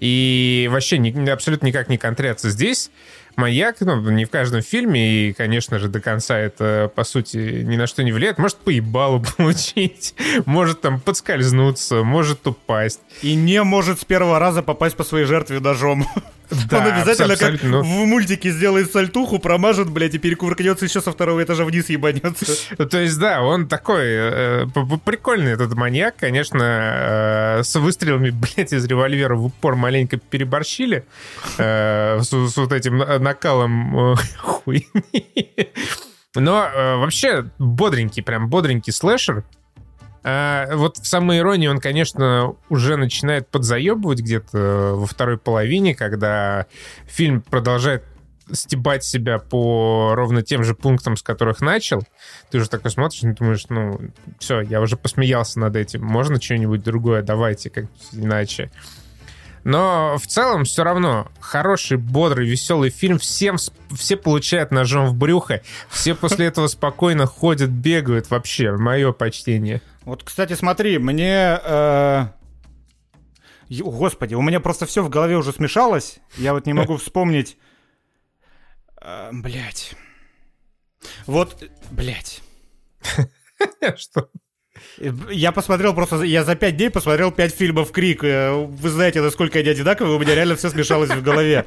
Speaker 1: и вообще ни, абсолютно никак не контрятся здесь маяк, ну, не в каждом фильме, и, конечно же, до конца это, по сути, ни на что не влияет. Может поебалу [laughs] получить, может там подскользнуться, может упасть.
Speaker 2: И не может с первого раза попасть по своей жертве ножом. [laughs] [laughs] Да, Он обязательно как ну... в мультике сделает сальтуху, промажет, блядь, и перекувыркнется еще со второго этажа вниз ебанется.
Speaker 1: Ну, то есть, да, он такой э, прикольный этот маньяк, конечно, э, с выстрелами, [laughs] блядь, из револьвера в упор маленько переборщили э, с, с вот этим накалом э, [laughs] хуйни. Но э, вообще бодренький, прям бодренький слэшер. А, вот в самой иронии он, конечно, уже начинает подзаебывать где-то во второй половине, когда фильм продолжает стебать себя по ровно тем же пунктам, с которых начал. Ты уже такой смотришь и думаешь, ну, все, я уже посмеялся над этим. Можно что-нибудь другое? Давайте, как иначе. Но в целом все равно хороший, бодрый, веселый фильм. Всем, все получают ножом в брюхо. Все после этого спокойно ходят, бегают. Вообще, мое почтение.
Speaker 2: Вот, кстати, смотри, мне... Э... Господи, у меня просто все в голове уже смешалось. Я вот не могу [laughs] вспомнить... Э, блять. Вот, блять. [laughs]
Speaker 1: Что?
Speaker 2: Я посмотрел просто, я за пять дней посмотрел пять фильмов Крик. Э, вы знаете, насколько они одинаковые, у меня реально все смешалось в голове.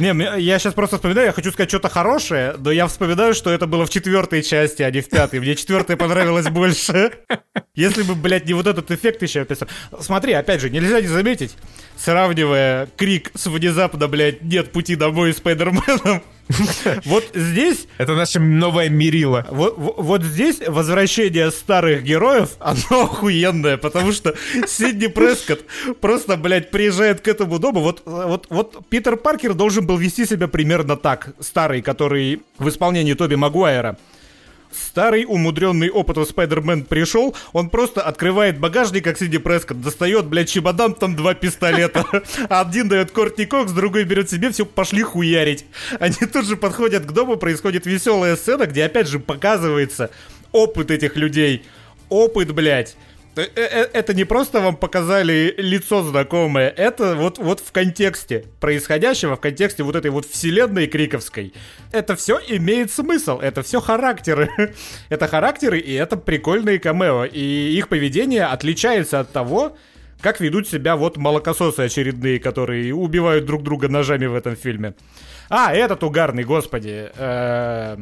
Speaker 2: Не, я сейчас просто вспоминаю, я хочу сказать что-то хорошее, но я вспоминаю, что это было в четвертой части, а не в пятой. Мне четвертая понравилась больше. Если бы, блядь, не вот этот эффект еще описал. Смотри, опять же, нельзя не заметить, сравнивая Крик с внезапно, блядь, нет пути домой с Спайдерменом, [laughs] вот здесь...
Speaker 1: Это наша новая мерила.
Speaker 2: Вот, вот здесь возвращение старых героев, оно [laughs] охуенное, потому что Сидни Прескотт просто, блядь, приезжает к этому дому. Вот, вот, вот Питер Паркер должен был вести себя примерно так. Старый, который в исполнении Тоби Магуайра старый умудренный опытом Спайдермен пришел, он просто открывает багажник, как Сиди Прескотт, достает, блядь, чемодан, там два пистолета. [laughs] Один дает Кортни Кокс, другой берет себе, все, пошли хуярить. Они тут же подходят к дому, происходит веселая сцена, где опять же показывается опыт этих людей. Опыт, блядь. Э, э, это не просто вам показали лицо знакомое, это вот, вот в контексте происходящего, в контексте вот этой вот вселенной Криковской. Это все имеет смысл, это все характеры. [laughs] это характеры, и это прикольные камео. И их поведение отличается от того, как ведут себя вот молокососы очередные, которые убивают друг друга ножами в этом фильме. А, этот угарный, господи. Э,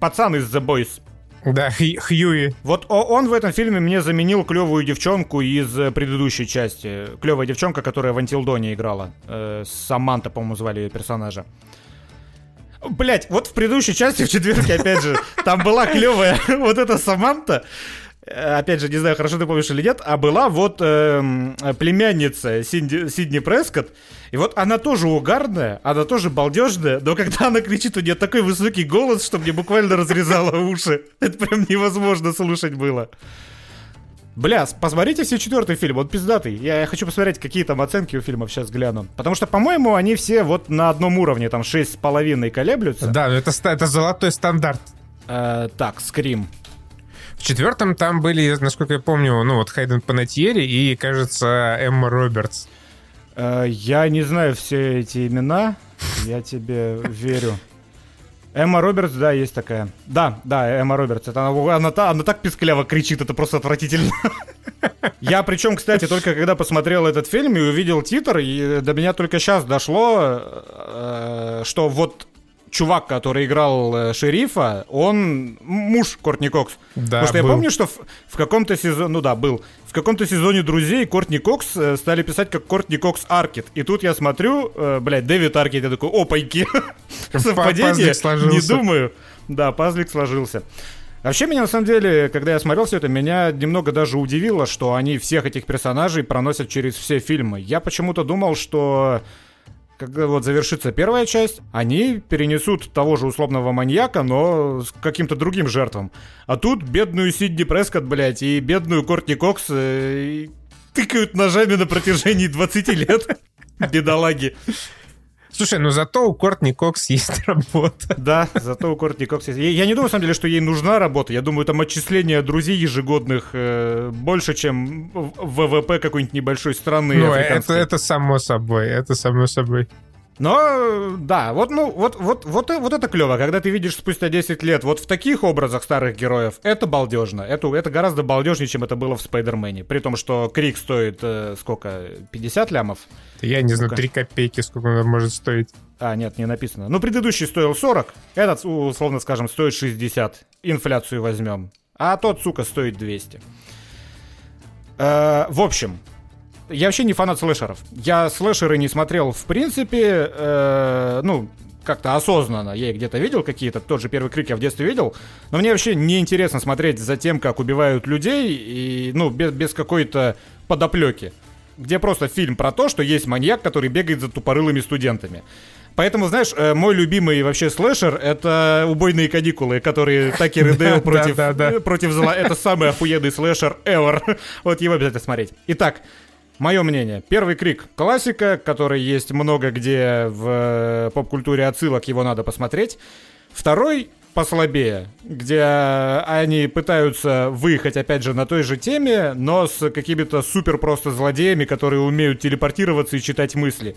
Speaker 2: пацан из The Boys.
Speaker 1: Да, Хьюи.
Speaker 2: Вот он в этом фильме мне заменил клевую девчонку из э, предыдущей части. Клевая девчонка, которая в Антилдоне играла. Э, Саманта, по-моему, звали ее персонажа. Блять, вот в предыдущей части, в четверке, опять же, там была клевая [laughs] вот эта Саманта, опять же, не знаю, хорошо ты помнишь или нет, а была вот э, племянница Сидни, Сидни Прескотт, и вот она тоже угарная, она тоже балдежная, но когда она кричит, у нее такой высокий голос, что мне буквально разрезало уши. Это прям невозможно слушать было. Бля, посмотрите все четвертый фильм, он пиздатый. Я хочу посмотреть, какие там оценки у фильмов сейчас гляну. Потому что, по-моему, они все вот на одном уровне, там шесть с половиной колеблются.
Speaker 1: Да, это, это золотой стандарт.
Speaker 2: Э, так, Скрим.
Speaker 1: В четвертом там были, насколько я помню, ну вот Хайден Панатьери и, кажется, Эмма Робертс.
Speaker 2: Э, я не знаю все эти имена, я тебе верю. Эмма Робертс, да, есть такая. Да, да, Эмма Робертс. Это она, она, она так пискляво кричит, это просто отвратительно. Я причем, кстати, только когда посмотрел этот фильм и увидел титр, и до меня только сейчас дошло, э, что вот чувак, который играл э, шерифа, он муж Кортни Кокс. Да, Потому что был. я помню, что в, в каком-то сезоне, ну да, был, в каком-то сезоне «Друзей» Кортни Кокс э, стали писать как Кортни Кокс Аркет. И тут я смотрю, э, блядь, Дэвид Аркет, я такой, опаньки. [laughs] Совпадение? Не думаю. Да, пазлик сложился. Вообще меня на самом деле, когда я смотрел все это, меня немного даже удивило, что они всех этих персонажей проносят через все фильмы. Я почему-то думал, что когда вот завершится первая часть, они перенесут того же условного маньяка, но с каким-то другим жертвам. А тут бедную Сидни Прескотт, блядь, и бедную Кортни Кокс э, тыкают ножами на протяжении 20 лет. [laughs] Бедолаги.
Speaker 1: Слушай, ну зато у Кортни Кокс есть [laughs] работа.
Speaker 2: Да, зато у Кортни Кокс есть. Я, не думаю, на самом деле, что ей нужна работа. Я думаю, там отчисления друзей ежегодных э, больше, чем ВВП какой-нибудь небольшой страны.
Speaker 1: Ну, это, это само собой, это само собой.
Speaker 2: Но, да, вот, ну, вот, вот, вот, вот это клево, когда ты видишь спустя 10 лет вот в таких образах старых героев, это балдежно. Это, это гораздо балдежнее, чем это было в Спайдермене. При том, что Крик стоит, э, сколько, 50 лямов?
Speaker 1: Я не знаю, 3 копейки, сколько он может стоить.
Speaker 2: А, нет, не написано. Ну, предыдущий стоил 40, этот, условно скажем, стоит 60. Инфляцию возьмем. А тот, сука, стоит 200. Э, в общем, я вообще не фанат слэшеров. Я слэшеры не смотрел в принципе, э, ну, как-то осознанно. Я их где-то видел какие-то, тот же первый крик я в детстве видел. Но мне вообще не интересно смотреть за тем, как убивают людей, и, ну, без, без какой-то подоплеки. Где просто фильм про то, что есть маньяк, который бегает за тупорылыми студентами. Поэтому, знаешь, э, мой любимый вообще слэшер — это «Убойные каникулы», которые Такер и [laughs] Дейл против, против зла. Это самый охуенный слэшер ever. [laughs] Вот его обязательно смотреть. Итак, Мое мнение. Первый крик классика, который есть много где в э, поп-культуре отсылок, его надо посмотреть. Второй послабее, где они пытаются выехать, опять же, на той же теме, но с какими-то супер просто злодеями, которые умеют телепортироваться и читать мысли.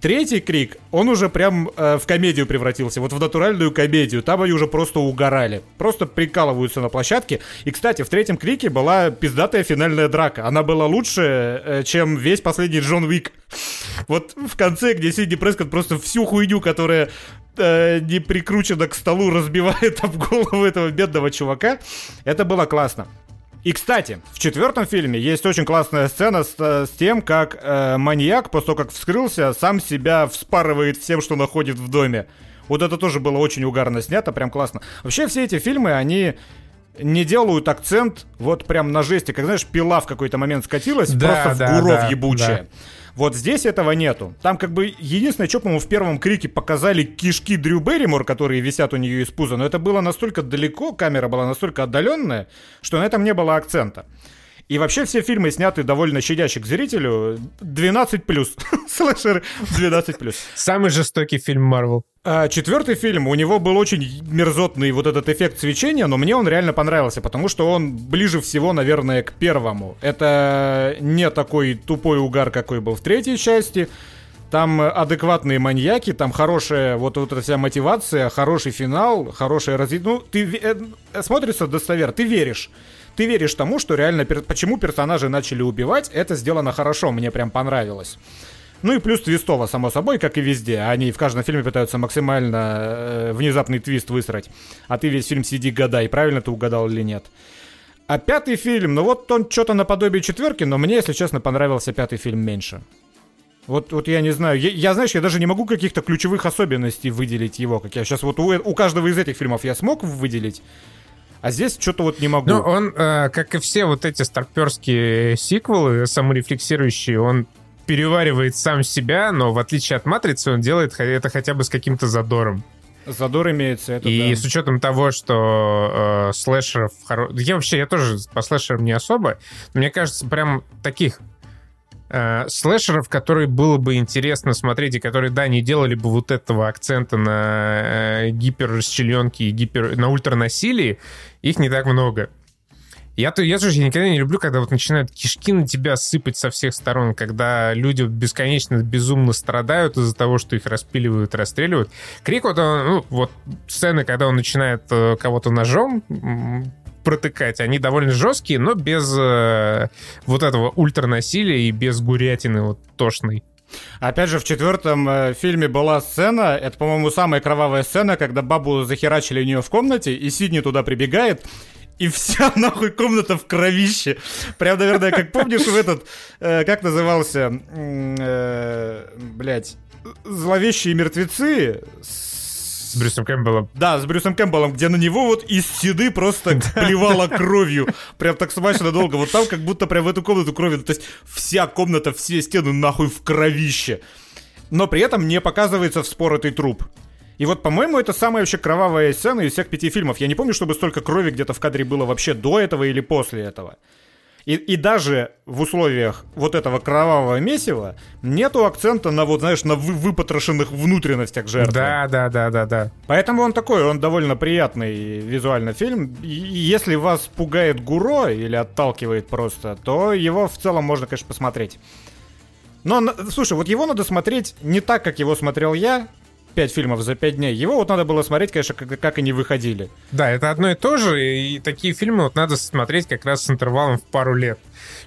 Speaker 2: Третий крик, он уже прям э, в комедию превратился, вот в натуральную комедию. Там они уже просто угорали. Просто прикалываются на площадке. И, кстати, в третьем крике была пиздатая финальная драка. Она была лучше, э, чем весь последний Джон Уик. Вот в конце, где Сидни Прескотт просто всю хуйню, которая э, не прикручена к столу, [laughs] разбивает об голову этого бедного чувака. Это было классно. И, кстати, в четвертом фильме есть очень классная сцена с, э, с тем, как э, маньяк, после того, как вскрылся, сам себя вспарывает всем, что находит в доме. Вот это тоже было очень угарно снято, прям классно. Вообще все эти фильмы, они не делают акцент вот прям на жести. Как знаешь, пила в какой-то момент скатилась да, просто да, в гуров да, ебучая. Да. Вот здесь этого нету. Там как бы единственное, что, по-моему, в первом крике показали кишки Дрю Берримор, которые висят у нее из пуза, но это было настолько далеко, камера была настолько отдаленная, что на этом не было акцента. И вообще все фильмы сняты довольно щадящие к зрителю. 12 плюс. [laughs] Слэшеры 12 плюс.
Speaker 1: Самый жестокий фильм Марвел.
Speaker 2: А, четвертый фильм, у него был очень мерзотный вот этот эффект свечения, но мне он реально понравился, потому что он ближе всего, наверное, к первому. Это не такой тупой угар, какой был в третьей части. Там адекватные маньяки, там хорошая вот, вот эта вся мотивация, хороший финал, хорошая развитие. Ну, ты э, смотрится достоверно, ты веришь ты веришь тому, что реально, почему персонажи начали убивать, это сделано хорошо, мне прям понравилось. Ну и плюс твистово, само собой, как и везде. Они в каждом фильме пытаются максимально э, внезапный твист высрать. А ты весь фильм сиди гадай, правильно ты угадал или нет. А пятый фильм, ну вот он что-то наподобие четверки, но мне, если честно, понравился пятый фильм меньше. Вот, вот я не знаю. Я, я, знаешь, я даже не могу каких-то ключевых особенностей выделить его, как я сейчас вот у, у каждого из этих фильмов я смог выделить. А здесь что-то вот не могу.
Speaker 1: Ну, он, э, как и все вот эти старперские сиквелы, саморефлексирующие, он переваривает сам себя, но в отличие от «Матрицы» он делает это хотя бы с каким-то задором.
Speaker 2: Задор имеется, это
Speaker 1: И
Speaker 2: да.
Speaker 1: с учетом того, что э, слэшеров... Хоро... Я вообще, я тоже по слэшерам не особо. Мне кажется, прям таких э, слэшеров, которые было бы интересно смотреть, и которые, да, не делали бы вот этого акцента на э, гиперрасчленке и гипер... на ультранасилии, их не так много. Я, то, я тоже никогда не люблю, когда вот начинают кишки на тебя сыпать со всех сторон, когда люди бесконечно безумно страдают из-за того, что их распиливают, расстреливают. Крик вот, он, ну, вот сцены, когда он начинает э, кого-то ножом протыкать, они довольно жесткие, но без э, вот этого ультранасилия и без гурятины вот тошной.
Speaker 2: Опять же, в четвертом э, фильме была сцена, это, по-моему, самая кровавая сцена, когда бабу захерачили у нее в комнате, и Сидни туда прибегает, и вся [laughs] нахуй комната в кровище. Прям, наверное, как помнишь в этот, э, как назывался, э, блядь, зловещие мертвецы
Speaker 1: с Брюсом Кэмпбеллом.
Speaker 2: Да, с Брюсом Кэмпбеллом, где на него вот из стены просто [laughs] плевало кровью. Прям так смачно долго. Вот там как будто прям в эту комнату кровью. То есть вся комната, все стены нахуй в кровище. Но при этом не показывается вспоротый труп. И вот, по-моему, это самая вообще кровавая сцена из всех пяти фильмов. Я не помню, чтобы столько крови где-то в кадре было вообще до этого или после этого. И, и даже в условиях вот этого кровавого месива нету акцента на вот, знаешь, на вы, выпотрошенных внутренностях жертвы.
Speaker 1: Да, да, да, да, да.
Speaker 2: Поэтому он такой, он довольно приятный визуально фильм. И если вас пугает Гуро или отталкивает просто, то его в целом можно, конечно, посмотреть. Но, слушай, вот его надо смотреть не так, как его смотрел я, 5 фильмов за 5 дней. Его вот надо было смотреть, конечно, как, как они выходили.
Speaker 1: Да, это одно и то же, и такие фильмы вот надо смотреть как раз с интервалом в пару лет.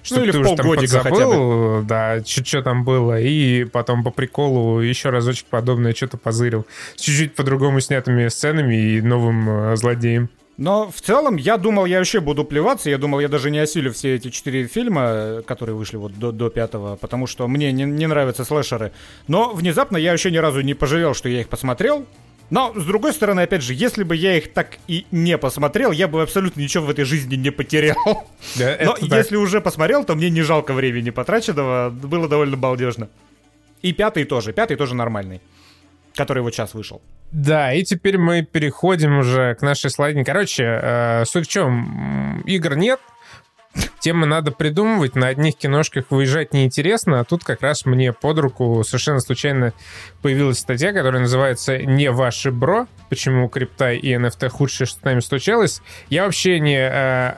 Speaker 2: Чтобы ну, или ты в полгодика
Speaker 1: там подзабыл, хотя бы. да, что там было, и потом по приколу еще разочек подобное что-то позырил. С чуть-чуть по-другому снятыми сценами и новым э, злодеем.
Speaker 2: Но в целом я думал, я вообще буду плеваться. Я думал, я даже не осилю все эти четыре фильма, которые вышли вот до, до пятого, потому что мне не, не нравятся слэшеры. Но внезапно я вообще ни разу не пожалел, что я их посмотрел. Но, с другой стороны, опять же, если бы я их так и не посмотрел, я бы абсолютно ничего в этой жизни не потерял. [laughs] Да, Но если уже посмотрел, то мне не жалко времени потраченного. Было довольно балдежно. И пятый тоже. Пятый тоже нормальный. Который вот сейчас вышел.
Speaker 1: Да, и теперь мы переходим уже к нашей слайдине. Короче, э, суть в чем? Игр нет, темы надо придумывать, на одних киношках выезжать неинтересно, а тут как раз мне под руку совершенно случайно появилась статья, которая называется «Не ваши бро. Почему крипта и NFT худшее, что с нами случалось». Я вообще не э,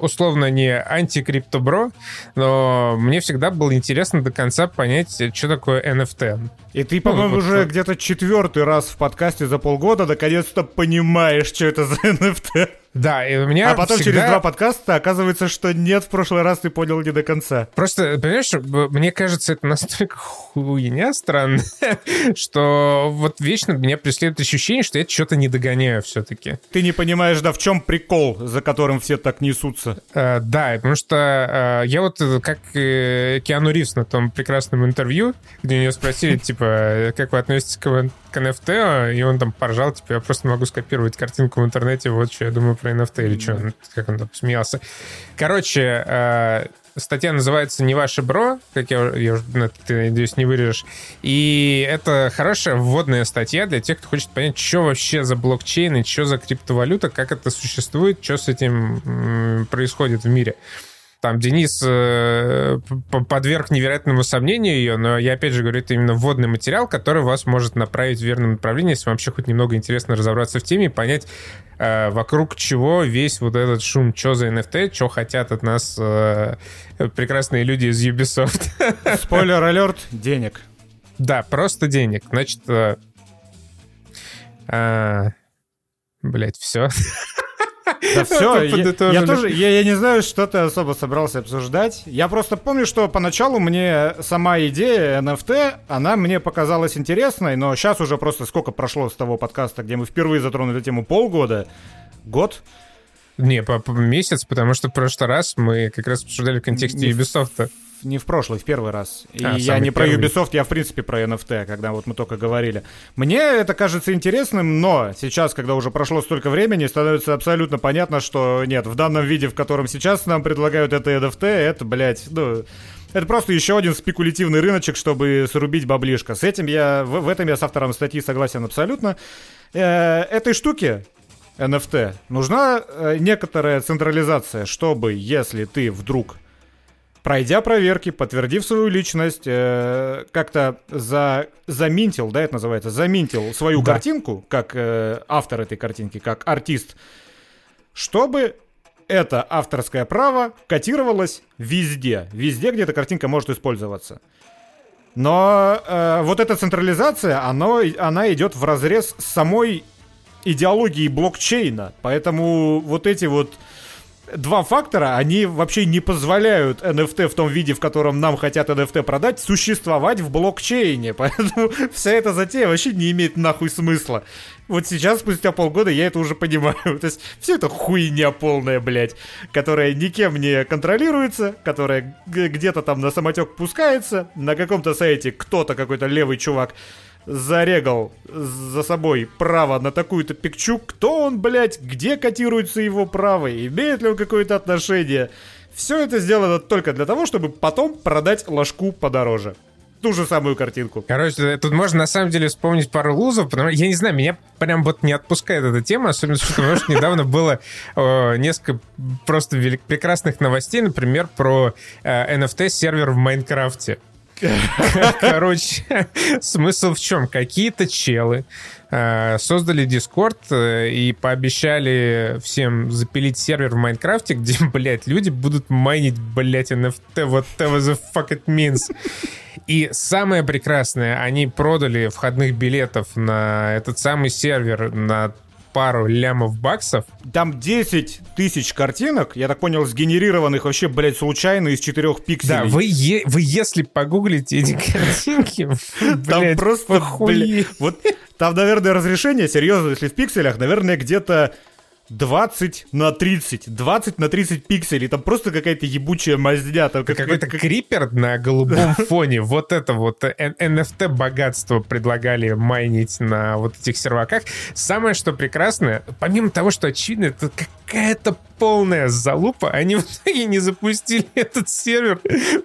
Speaker 1: условно не антикриптобро, но мне всегда было интересно до конца понять, что такое NFT.
Speaker 2: И ты, по-моему, ну, уже вот. где-то четвертый раз в подкасте за полгода наконец-то понимаешь, что это за NFT.
Speaker 1: Да, и у меня
Speaker 2: А потом
Speaker 1: всегда...
Speaker 2: через два подкаста оказывается, что нет, в прошлый раз ты понял не до конца.
Speaker 1: Просто, понимаешь, мне кажется, это настолько хуйня странная, [laughs] что вот вечно меня преследует ощущение, что я что-то не догоняю все-таки.
Speaker 2: Ты не понимаешь, да в чем прикол, за которым все так несутся?
Speaker 1: Uh, да, потому что uh, я вот как uh, Киану Ривз на том прекрасном интервью, где меня спросили, [laughs] типа, типа, как вы относитесь к, к NFT? И он там поржал, типа, я просто могу скопировать картинку в интернете, вот что я думаю про NFT, или что, как он там смеялся. Короче, э, статья называется «Не ваше бро», как я, я уже, ты, надеюсь, не вырежешь. И это хорошая вводная статья для тех, кто хочет понять, что вообще за блокчейн и что за криптовалюта, как это существует, что с этим происходит в мире. Там Денис э, подверг невероятному сомнению ее, но я опять же говорю, это именно вводный материал, который вас может направить в верном направлении, если вам вообще хоть немного интересно разобраться в теме и понять, э, вокруг чего весь вот этот шум, что за NFT, что хотят от нас э, прекрасные люди из Ubisoft. [laughs]
Speaker 2: Спойлер-алерт, денег.
Speaker 1: Да, просто денег. Значит, э, э, блять, все. [laughs]
Speaker 2: Да все, я, тоже, я не знаю, что ты особо собрался обсуждать. Я просто помню, что поначалу мне сама идея NFT, она мне показалась интересной, но сейчас уже просто сколько прошло с того подкаста, где мы впервые затронули тему полгода, год.
Speaker 1: Не, по, по месяц, потому что в прошлый раз мы как раз обсуждали в контексте Ubisoft.
Speaker 2: Не в прошлый, в первый раз. И а, я не про Ubisoft, я в принципе про NFT, когда вот мы только говорили. Мне это кажется интересным, но сейчас, когда уже прошло столько времени, становится абсолютно понятно, что нет, в данном виде, в котором сейчас нам предлагают это NFT, это, блядь, ну... Это просто еще один спекулятивный рыночек, чтобы срубить баблишко. С этим я, в, в этом я с автором статьи согласен абсолютно. Э, этой штуке NFT нужна э, некоторая централизация, чтобы, если ты вдруг пройдя проверки, подтвердив свою личность, э, как-то за, заминтил, да, это называется, заминтил свою да. картинку, как э, автор этой картинки, как артист, чтобы это авторское право котировалось везде, везде, где эта картинка может использоваться. Но э, вот эта централизация, оно, она идет в разрез с самой идеологией блокчейна. Поэтому вот эти вот два фактора, они вообще не позволяют NFT в том виде, в котором нам хотят NFT продать, существовать в блокчейне. [laughs] Поэтому вся эта затея вообще не имеет нахуй смысла. Вот сейчас, спустя полгода, я это уже понимаю. [laughs] То есть все это хуйня полная, блядь, которая никем не контролируется, которая где-то там на самотек пускается, на каком-то сайте кто-то, какой-то левый чувак зарегал за собой право на такую-то пикчу, кто он, блядь, где котируется его право, имеет ли он какое-то отношение. Все это сделано только для того, чтобы потом продать ложку подороже ту же самую картинку.
Speaker 1: Короче, тут можно на самом деле вспомнить пару лузов, потому я не знаю, меня прям вот не отпускает эта тема, особенно потому что недавно было э, несколько просто прекрасных новостей, например, про э, NFT-сервер в Майнкрафте. [laughs] Короче, смысл в чем? Какие-то челы э, создали Discord э, и пообещали всем запилить сервер в Майнкрафте, где, [laughs] блядь, люди будут майнить, блядь, NFT, whatever the fuck it means. И самое прекрасное, они продали входных билетов на этот самый сервер на пару лямов баксов.
Speaker 2: Там 10 тысяч картинок, я так понял, сгенерированных вообще, блядь, случайно из четырех пикселей.
Speaker 1: Да, вы, е- вы если погуглите эти [laughs] картинки,
Speaker 2: там просто, блядь, вот там, наверное, разрешение, серьезно, если в пикселях, наверное, где-то 20 на 30, 20 на 30 пикселей, там просто какая-то ебучая маздя. Там
Speaker 1: как, какой-то как... крипер на голубом [laughs] фоне, вот это вот NFT богатство предлагали майнить на вот этих серваках. Самое, что прекрасное, помимо того, что очевидно, это какая-то полная залупа, они в итоге не запустили [laughs] этот сервер.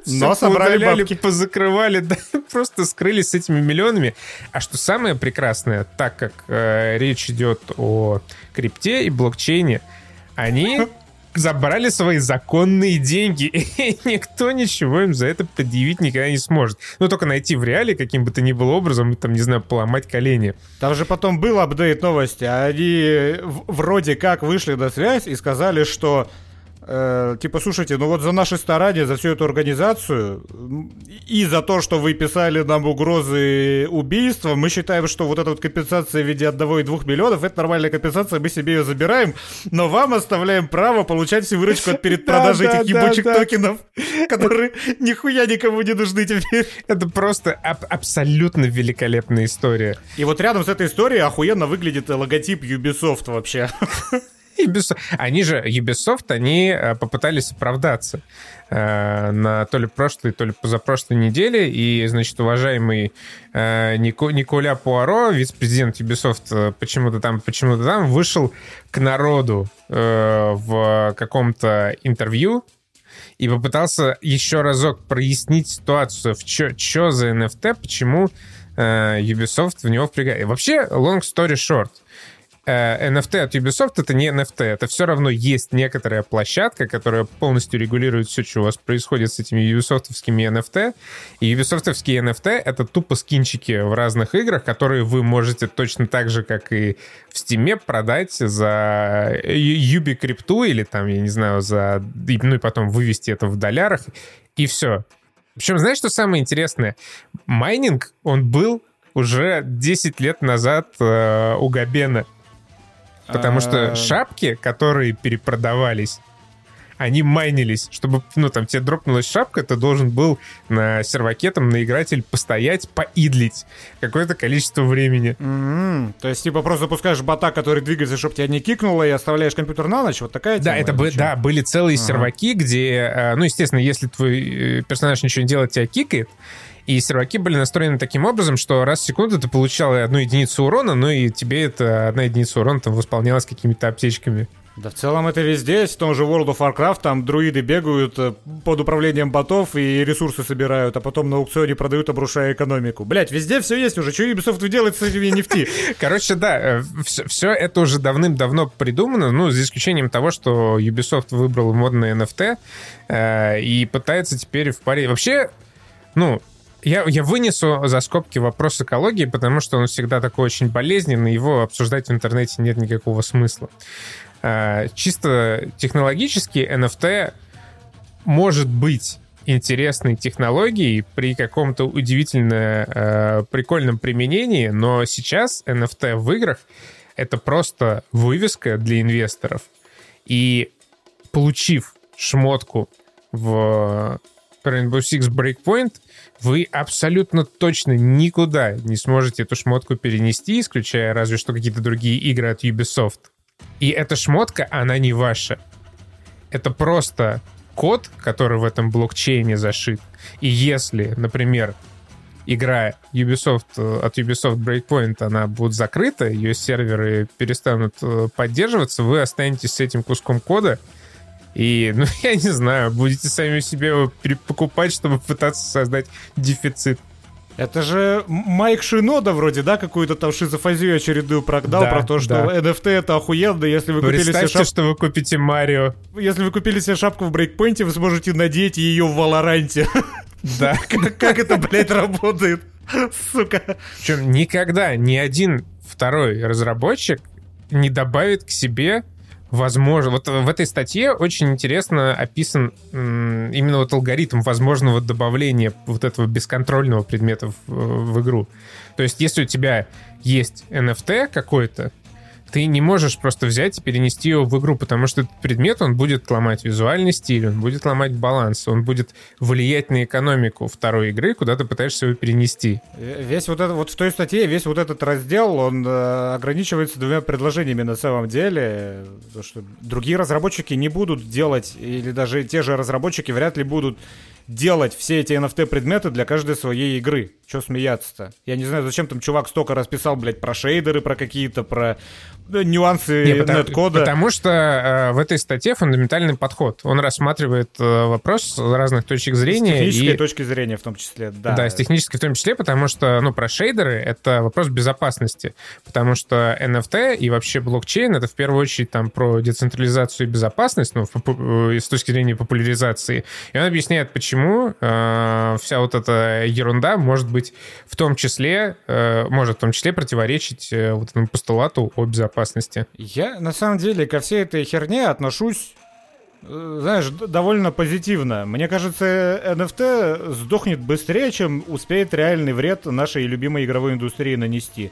Speaker 2: Но собрали удаляли, бабки.
Speaker 1: позакрывали, [laughs] да, просто скрылись с этими миллионами. А что самое прекрасное, так как э, речь идет о крипте и блокчейне, они забрали свои законные деньги, [laughs] и никто ничего им за это предъявить никогда не сможет. Ну, только найти в реале каким бы то ни было образом, там, не знаю, поломать колени.
Speaker 2: Там же потом был апдейт новости, они вроде как вышли на связь и сказали, что Э, типа, слушайте, ну вот за наши старания, за всю эту организацию и за то, что вы писали нам угрозы убийства, мы считаем, что вот эта вот компенсация в виде 1 и 2 миллионов, это нормальная компенсация, мы себе ее забираем, но вам оставляем право получать всю выручку от перед [laughs] продажи этих ебучих токенов, [laughs] которые нихуя никому не нужны теперь.
Speaker 1: Это просто абсолютно великолепная история.
Speaker 2: И вот рядом с этой историей охуенно выглядит логотип Ubisoft вообще. [laughs]
Speaker 1: Ubisoft. Они же, Ubisoft, они э, попытались оправдаться э, на то ли прошлой, то ли позапрошлой неделе, и, значит, уважаемый э, Нико, Николя Пуаро, вице-президент Ubisoft, почему-то там, почему-то там, вышел к народу в каком-то интервью, и попытался еще разок прояснить ситуацию, в что за NFT, почему Ubisoft в него впрягает. Вообще, long story short — NFT э, от Ubisoft это не NFT, это все равно есть некоторая площадка, которая полностью регулирует все, что у вас происходит с этими юбисофтовскими NFT. И юбисофтовские NFT — это тупо скинчики в разных играх, которые вы можете точно так же, как и в Steam, продать за Юби крипту или там, я не знаю, за... Ну и потом вывести это в долларах, и все. Причем, знаешь, что самое интересное? Майнинг, он был уже 10 лет назад э, у Габена. Потому что а. шапки, которые перепродавались, они майнились. Чтобы, ну, там, тебе дропнулась шапка, ты должен был на серваке, там, на игратель постоять, поидлить какое-то количество времени.
Speaker 2: Mm-hmm. То есть, типа, просто запускаешь бота, который двигается, чтобы тебя не кикнуло, и оставляешь компьютер на ночь? Вот такая
Speaker 1: Да, это бы, да, были целые ага. серваки, где, э, ну, естественно, если твой э, персонаж ничего не делает, тебя кикает, и серваки были настроены таким образом, что раз в секунду ты получал одну единицу урона, ну и тебе эта одна единица урона там восполнялась какими-то аптечками.
Speaker 2: Да в целом это везде в том же World of Warcraft, там друиды бегают э, под управлением ботов и ресурсы собирают, а потом на аукционе продают, обрушая экономику. Блять, везде все есть уже, что Ubisoft делает с этими нефти? [laughs]
Speaker 1: Короче, да, все, э, все это уже давным-давно придумано, ну, за исключением того, что Ubisoft выбрал модные NFT э, и пытается теперь в паре... Вообще, ну, я, я вынесу за скобки вопрос экологии, потому что он всегда такой очень болезненный, его обсуждать в интернете нет никакого смысла. А, чисто технологически NFT может быть интересной технологией при каком-то удивительно э, прикольном применении, но сейчас NFT в играх это просто вывеска для инвесторов. И получив шмотку в Rainbow Six Breakpoint, вы абсолютно точно никуда не сможете эту шмотку перенести, исключая разве что какие-то другие игры от Ubisoft. И эта шмотка, она не ваша. Это просто код, который в этом блокчейне зашит. И если, например, игра Ubisoft э, от Ubisoft Breakpoint, она будет закрыта, ее серверы перестанут э, поддерживаться, вы останетесь с этим куском кода, и, [laughs] ну, я не знаю, будете сами себе его покупать, чтобы пытаться создать дефицит.
Speaker 2: Это же Майк Шинода вроде, да, какую-то там шизофазию очередную прогнал да, про то, что да. NFT это охуенно, если вы
Speaker 1: купили себе шапку... что вы купите Марио.
Speaker 2: Если вы купили себе шапку в брейкпоинте, вы сможете надеть ее в Валоранте. [laughs]
Speaker 1: Да. [laughs]
Speaker 2: Как это, блядь, работает? Сука.
Speaker 1: Причем никогда ни один второй разработчик не добавит к себе возможно, вот в этой статье очень интересно описан именно вот алгоритм возможного добавления вот этого бесконтрольного предмета в, в игру. То есть, если у тебя есть NFT какой-то, ты не можешь просто взять и перенести его в игру, потому что этот предмет, он будет ломать визуальный стиль, он будет ломать баланс, он будет влиять на экономику второй игры, куда ты пытаешься его перенести.
Speaker 2: Весь вот это, вот в той статье, весь вот этот раздел, он э, ограничивается двумя предложениями на самом деле, потому что другие разработчики не будут делать, или даже те же разработчики вряд ли будут делать все эти NFT-предметы для каждой своей игры. Че смеяться-то? Я не знаю, зачем там чувак столько расписал, блядь, про шейдеры, про какие-то, про нюансы не, потому, нет-кода.
Speaker 1: Потому что э, в этой статье фундаментальный подход. Он рассматривает э, вопрос с разных точек зрения. С
Speaker 2: технической и... точки зрения в том числе, да.
Speaker 1: Да, с технической в том числе, потому что, ну, про шейдеры — это вопрос безопасности. Потому что NFT и вообще блокчейн — это в первую очередь там про децентрализацию и безопасность, ну, э, с точки зрения популяризации. И он объясняет, почему э, вся вот эта ерунда может быть в том числе, э, может в том числе противоречить э, вот этому постулату о безопасности безопасности?
Speaker 2: Я, на самом деле, ко всей этой херне отношусь э, знаешь, довольно позитивно. Мне кажется, NFT сдохнет быстрее, чем успеет реальный вред нашей любимой игровой индустрии нанести.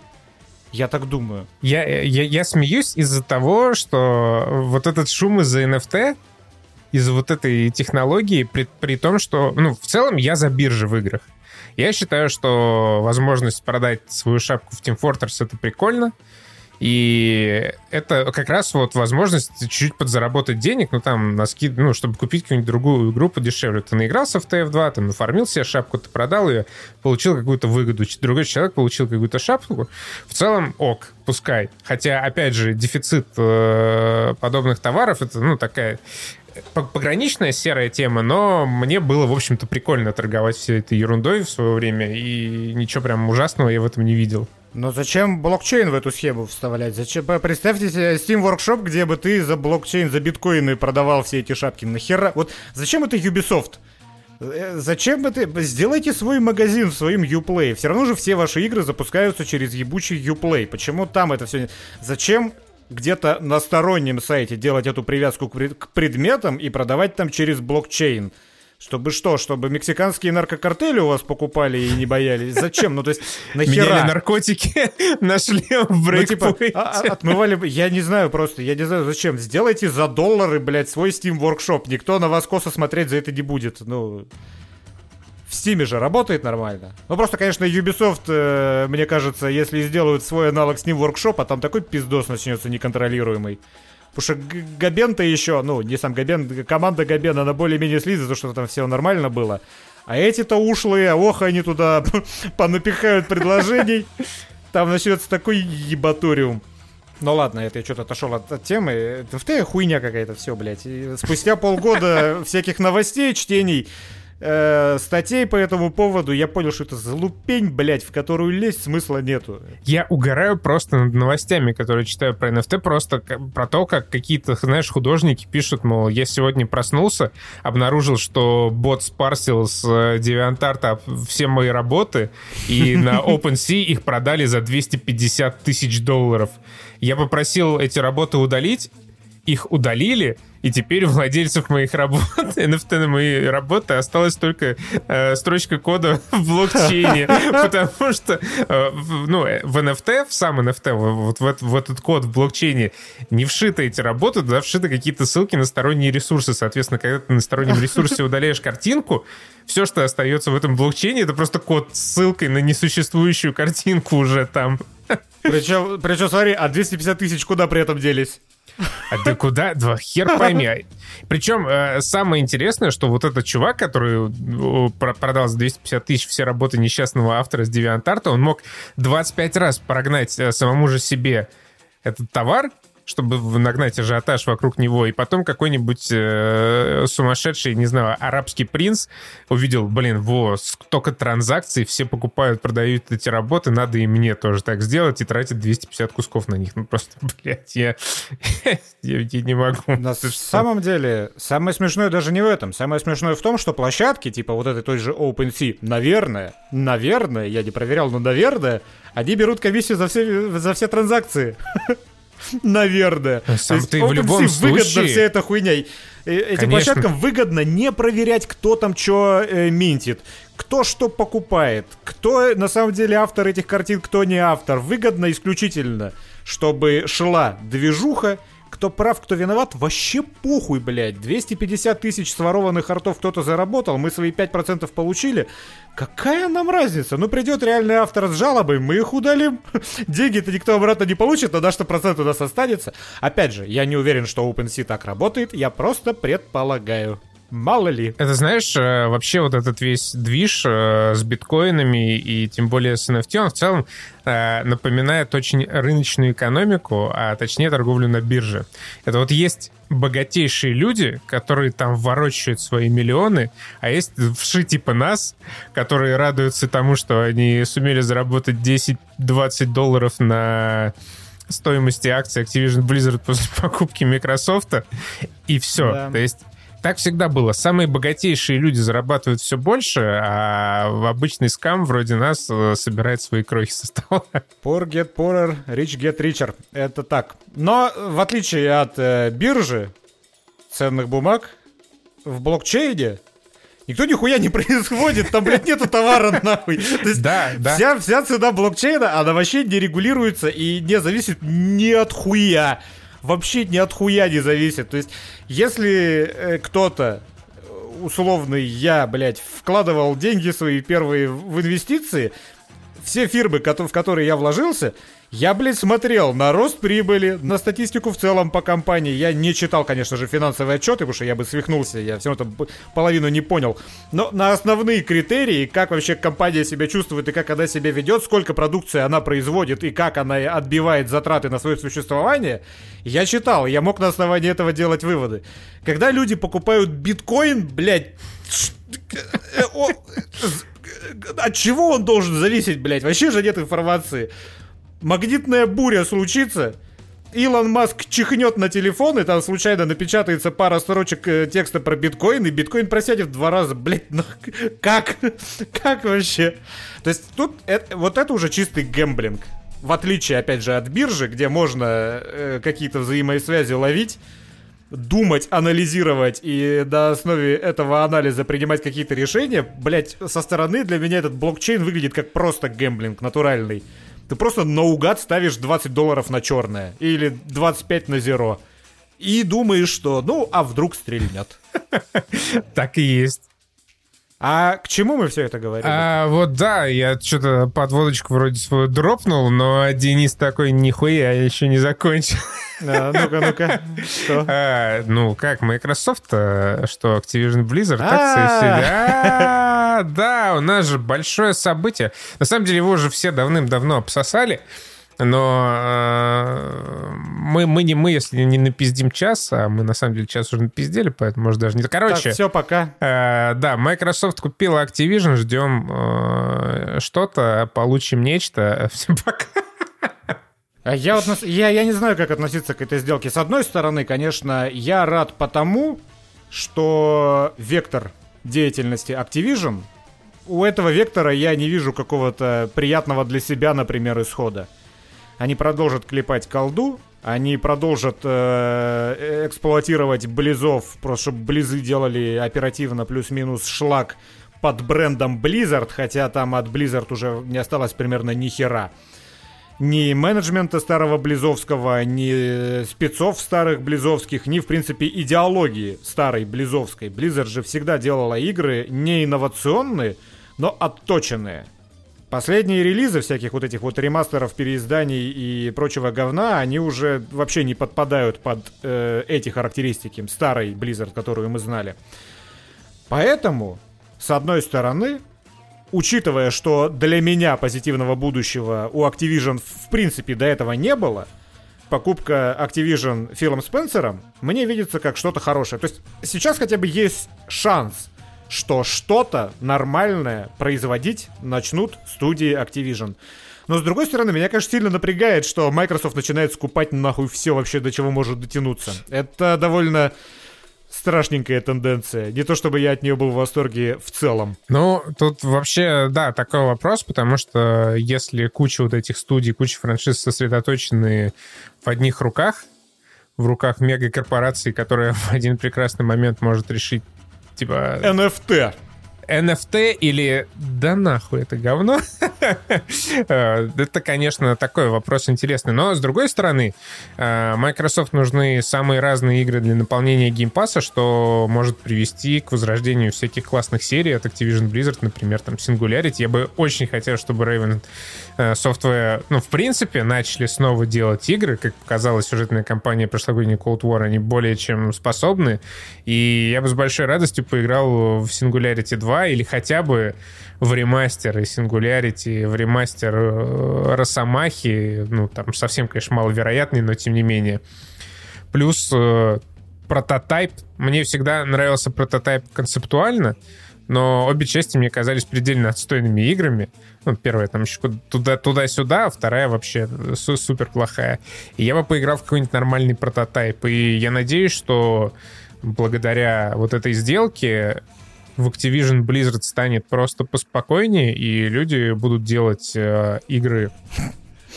Speaker 2: Я так думаю.
Speaker 1: Я, я, я смеюсь из-за того, что вот этот шум из-за NFT, из-за вот этой технологии, при, при том, что, ну, в целом я за биржи в играх. Я считаю, что возможность продать свою шапку в Team Fortress это прикольно. И это как раз вот возможность чуть-чуть подзаработать денег, ну там, на скид, ну, чтобы купить какую-нибудь другую игру подешевле. Ты наигрался в TF2, ты нафармил себе шапку, ты продал ее, получил какую-то выгоду. Другой человек получил какую-то шапку. В целом, ок, пускай. Хотя, опять же, дефицит э, подобных товаров, это, ну, такая пограничная серая тема, но мне было, в общем-то, прикольно торговать всей этой ерундой в свое время, и ничего прям ужасного я в этом не видел.
Speaker 2: Но зачем блокчейн в эту схему вставлять? Зачем? Представьте себе Steam Workshop, где бы ты за блокчейн, за биткоины продавал все эти шапки. Нахера? Вот зачем это Ubisoft? Э, зачем это? Сделайте свой магазин в своем Uplay. Все равно же все ваши игры запускаются через ебучий Uplay. Почему там это все... Зачем где-то на стороннем сайте делать эту привязку к предметам и продавать там через блокчейн? Чтобы что? Чтобы мексиканские наркокартели у вас покупали и не боялись? Зачем? Ну, то есть, [laughs] нахера?
Speaker 1: Меняли наркотики, [laughs] нашли в брейкпоинте. Ну, типа,
Speaker 2: а, а, отмывали... Я не знаю просто, я не знаю, зачем. Сделайте за доллары, блядь, свой Steam Workshop. Никто на вас косо смотреть за это не будет. Ну... В Steam же работает нормально. Ну, просто, конечно, Ubisoft, э, мне кажется, если сделают свой аналог Steam Workshop, а там такой пиздос начнется неконтролируемый. Потому что Габен-то еще, ну, не сам Габен, команда Габена, она более-менее слиза, за что там все нормально было. А эти-то ушлые, ох, они туда [laughs] понапихают предложений. [laughs] Там начнется такой ебаториум. Ну ладно, это я что-то отошел от, от темы. ТФТ хуйня какая-то, все, блядь. И спустя полгода [laughs] всяких новостей, чтений, э, статей по этому поводу, я понял, что это залупень, блядь, в которую лезть смысла нету.
Speaker 1: Я угораю просто над новостями, которые читаю про NFT, просто про то, как какие-то, знаешь, художники пишут, мол, я сегодня проснулся, обнаружил, что бот спарсил с DeviantArt все мои работы, и [laughs] на OpenSea их продали за 250 тысяч долларов. Я попросил эти работы удалить, их удалили, и теперь у владельцев моих работ, [laughs] NFT на мои работы, осталась только э, строчка кода [laughs] в блокчейне, [laughs] потому что э, ну, в NFT, в сам NFT, вот в, в этот код в блокчейне не вшиты эти работы, туда вшиты какие-то ссылки на сторонние ресурсы. Соответственно, когда ты на стороннем ресурсе удаляешь картинку, все, что остается в этом блокчейне, это просто код с ссылкой на несуществующую картинку уже там.
Speaker 2: Причем, причем смотри, а 250 тысяч куда при этом делись?
Speaker 1: А да куда? Да хер пойми. Причем э, самое интересное, что вот этот чувак, который продал за 250 тысяч все работы несчастного автора с DeviantArt, он мог 25 раз прогнать э, самому же себе этот товар, чтобы нагнать ажиотаж вокруг него, и потом какой-нибудь э, сумасшедший, не знаю, арабский принц увидел, блин, во, столько транзакций, все покупают, продают эти работы, надо и мне тоже так сделать, и тратить 250 кусков на них. Ну просто, [laughs] блядь, я, [laughs] я, я не могу.
Speaker 2: На самом деле, самое смешное даже не в этом. Самое смешное в том, что площадки, типа вот этой той же OpenSea, наверное, наверное, я не проверял, но наверное, они берут комиссию за все, за все транзакции. [laughs] Наверное.
Speaker 1: Сам ты в любом случае...
Speaker 2: выгодно вся эта хуйня. Этим Конечно. площадкам выгодно не проверять, кто там что э, минтит, кто что покупает, кто на самом деле автор этих картин, кто не автор. Выгодно исключительно, чтобы шла движуха, кто прав, кто виноват, вообще похуй, блядь. 250 тысяч сворованных артов кто-то заработал, мы свои 5% получили. Какая нам разница? Ну, придет реальный автор с жалобой, мы их удалим. [laughs] Деньги-то никто обратно не получит, но что процент у нас останется. Опять же, я не уверен, что OpenSea так работает, я просто предполагаю. Мало ли.
Speaker 1: Это знаешь, э, вообще вот этот весь движ э, с биткоинами и тем более с NFT, он в целом э, напоминает очень рыночную экономику, а точнее торговлю на бирже. Это вот есть богатейшие люди, которые там ворочают свои миллионы, а есть вши типа нас, которые радуются тому, что они сумели заработать 10-20 долларов на стоимости акций Activision Blizzard после [laughs] покупки Microsoft, и все. Да. То есть так всегда было. Самые богатейшие люди зарабатывают все больше, а обычный скам вроде нас э, собирает свои крохи со стола. [laughs]
Speaker 2: Poor get poorer, rich get richer. Это так. Но в отличие от э, биржи ценных бумаг, в блокчейне Никто нихуя не [laughs] происходит, там, блядь, нету товара, [laughs] нахуй. То есть да, да. Вся, вся цена блокчейна, она вообще не регулируется и не зависит ни от хуя вообще ни от хуя не зависит. То есть, если э, кто-то условный я, блядь, вкладывал деньги свои первые в инвестиции, все фирмы, в которые я вложился, я, блядь, смотрел на рост прибыли, на статистику в целом по компании. Я не читал, конечно же, финансовые отчеты, потому что я бы свихнулся, я все равно там половину не понял. Но на основные критерии, как вообще компания себя чувствует и как она себя ведет, сколько продукции она производит и как она отбивает затраты на свое существование, я читал, я мог на основании этого делать выводы. Когда люди покупают биткоин, блядь, э, от чего он должен зависеть, блядь? Вообще же нет информации магнитная буря случится, Илон Маск чихнет на телефон, и там случайно напечатается пара строчек э, текста про биткоин, и биткоин просядет в два раза. Блять, [laughs] ну как? как вообще? То есть тут это, вот это уже чистый гэмблинг. В отличие, опять же, от биржи, где можно э, какие-то взаимосвязи ловить, думать, анализировать и на основе этого анализа принимать какие-то решения, блять, со стороны для меня этот блокчейн выглядит как просто гэмблинг натуральный. Ты просто наугад ставишь 20 долларов на черное или 25 на зеро. И думаешь, что ну, а вдруг стрельнет. [laughs]
Speaker 1: Так и есть.
Speaker 2: А к чему мы все это говорим?
Speaker 1: А, вот да, я что-то подводочку вроде свою дропнул, но Денис такой, нихуя, я еще не закончил.
Speaker 2: А, ну-ка, ну-ка, что?
Speaker 1: А, ну, как, Microsoft, что Activision Blizzard, так а, Да, у нас же большое событие. На самом деле его же все давным-давно обсосали. Но э, мы, мы не мы, если не напиздим час, а мы на самом деле час уже напиздели, поэтому может даже не... Короче... Так,
Speaker 2: все, пока.
Speaker 1: Э, да, Microsoft купила Activision, ждем э, что-то, получим нечто. [laughs] Всем пока.
Speaker 2: А я, вот, я, я не знаю, как относиться к этой сделке. С одной стороны, конечно, я рад потому, что вектор деятельности Activision, у этого вектора я не вижу какого-то приятного для себя, например, исхода. Они продолжат клепать колду, они продолжат э, эксплуатировать близов, просто чтобы близы делали оперативно плюс-минус шлак под брендом Blizzard, хотя там от Blizzard уже не осталось примерно ни хера. Ни менеджмента старого Близовского, ни спецов старых Близовских, ни, в принципе, идеологии старой Близовской. Blizzard же всегда делала игры не инновационные, но отточенные. Последние релизы всяких вот этих вот ремастеров, переизданий и прочего говна, они уже вообще не подпадают под э, эти характеристики старой Blizzard, которую мы знали. Поэтому, с одной стороны, учитывая, что для меня позитивного будущего у Activision в принципе до этого не было, покупка Activision Филом Спенсером мне видится как что-то хорошее. То есть сейчас хотя бы есть шанс что что-то нормальное производить начнут студии Activision. Но с другой стороны, меня, конечно, сильно напрягает, что Microsoft начинает скупать нахуй все вообще, до чего может дотянуться. Это довольно страшненькая тенденция. Не то чтобы я от нее был в восторге в целом.
Speaker 1: Ну, тут вообще, да, такой вопрос, потому что если куча вот этих студий, куча франшиз сосредоточены в одних руках, в руках мегакорпорации, которая [laughs] в один прекрасный момент может решить типа...
Speaker 2: NFT.
Speaker 1: NFT или да нахуй это говно? [laughs] Э, это, конечно, такой вопрос интересный. Но, с другой стороны, э, Microsoft нужны самые разные игры для наполнения геймпаса, что может привести к возрождению всяких классных серий от Activision Blizzard, например, там Singularity. Я бы очень хотел, чтобы Raven э, Software, ну, в принципе, начали снова делать игры. Как показала сюжетная кампания прошлогодней Cold War, они более чем способны. И я бы с большой радостью поиграл в Singularity 2 или хотя бы в ремастер и Singularity, в ремастер э, Росомахи, ну, там совсем, конечно, маловероятный, но тем не менее. Плюс э, прототайп. Мне всегда нравился прототайп концептуально, но обе части мне казались предельно отстойными играми. Ну, первая там еще туда, туда-сюда, а вторая вообще супер плохая. И я бы поиграл в какой-нибудь нормальный прототайп. И я надеюсь, что благодаря вот этой сделке в Activision Blizzard станет просто поспокойнее, и люди будут делать э, игры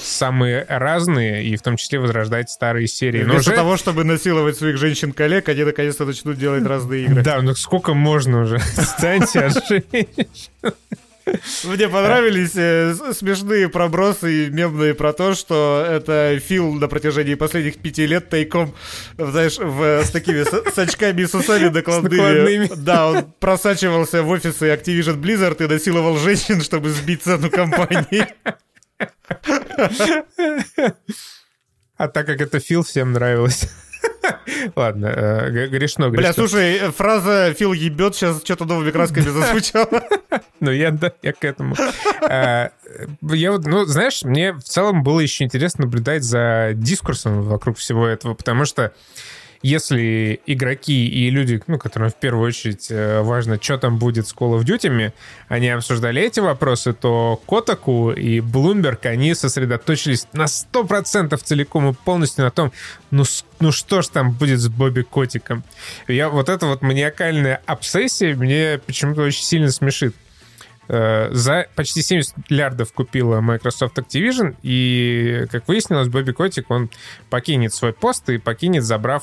Speaker 1: самые разные, и в том числе возрождать старые серии.
Speaker 2: Вместо уже... того, чтобы насиловать своих женщин-коллег, они наконец-то начнут делать разные игры.
Speaker 1: Да, ну сколько можно уже? [laughs] Станьте от женщин.
Speaker 2: Мне понравились э, смешные пробросы и мемные про то, что это Фил на протяжении последних пяти лет тайком, знаешь, в, с такими с, с очками и с усами накладными. Да, он просачивался в офисы Activision Blizzard и насиловал женщин, чтобы сбить цену компании.
Speaker 1: А так как это Фил всем нравилось. [laughs] Ладно, э, грешно, грешно.
Speaker 2: Бля, слушай, фраза «Фил ебет» сейчас что-то новыми красками зазвучала. [laughs]
Speaker 1: Ну, я, да, я к этому. А, я вот, ну, знаешь, мне в целом было еще интересно наблюдать за дискурсом вокруг всего этого, потому что если игроки и люди, ну, которым в первую очередь э, важно, что там будет с Call of Duty, они обсуждали эти вопросы, то Котаку и Bloomberg, они сосредоточились на 100% целиком и полностью на том, ну, ну что ж там будет с Бобби Котиком. Я вот эта вот маниакальная обсессия мне почему-то очень сильно смешит. Э, за почти 70 миллиардов купила Microsoft Activision, и, как выяснилось, Бобби Котик, он покинет свой пост и покинет, забрав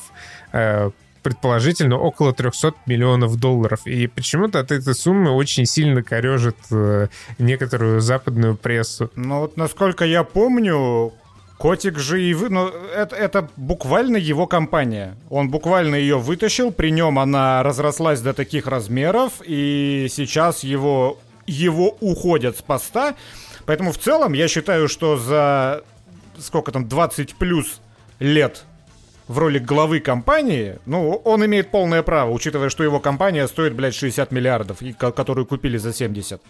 Speaker 1: предположительно около 300 миллионов долларов. И почему-то от этой суммы очень сильно корежит э, некоторую западную прессу.
Speaker 2: Ну вот, насколько я помню, Котик же и вы... Ну, это, это буквально его компания. Он буквально ее вытащил, при нем она разрослась до таких размеров, и сейчас его, его уходят с поста. Поэтому в целом я считаю, что за сколько там, 20 плюс лет в роли главы компании, ну, он имеет полное право, учитывая, что его компания стоит, блядь, 60 миллиардов, и, которую купили за 70.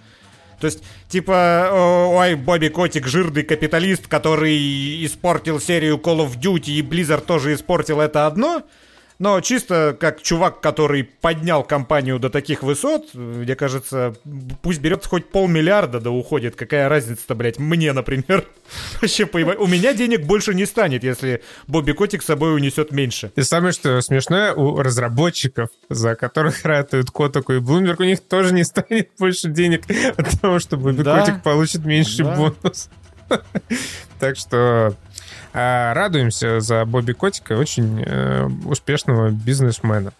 Speaker 2: То есть, типа, ой, Бобби Котик, жирный капиталист, который испортил серию Call of Duty, и Blizzard тоже испортил это одно — но чисто как чувак, который поднял компанию до таких высот, мне кажется, пусть берет хоть полмиллиарда да уходит. Какая разница-то, блядь, мне, например. [laughs] Вообще, у меня денег больше не станет, если Бобби Котик с собой унесет меньше.
Speaker 1: И самое что смешное, у разработчиков, за которых [laughs] ратуют Котаку и Блумберг, у них тоже не станет больше денег от того, что Бобби да? Котик получит меньше да. бонус. [laughs] Так что радуемся за Бобби Котика, очень э, успешного бизнесмена.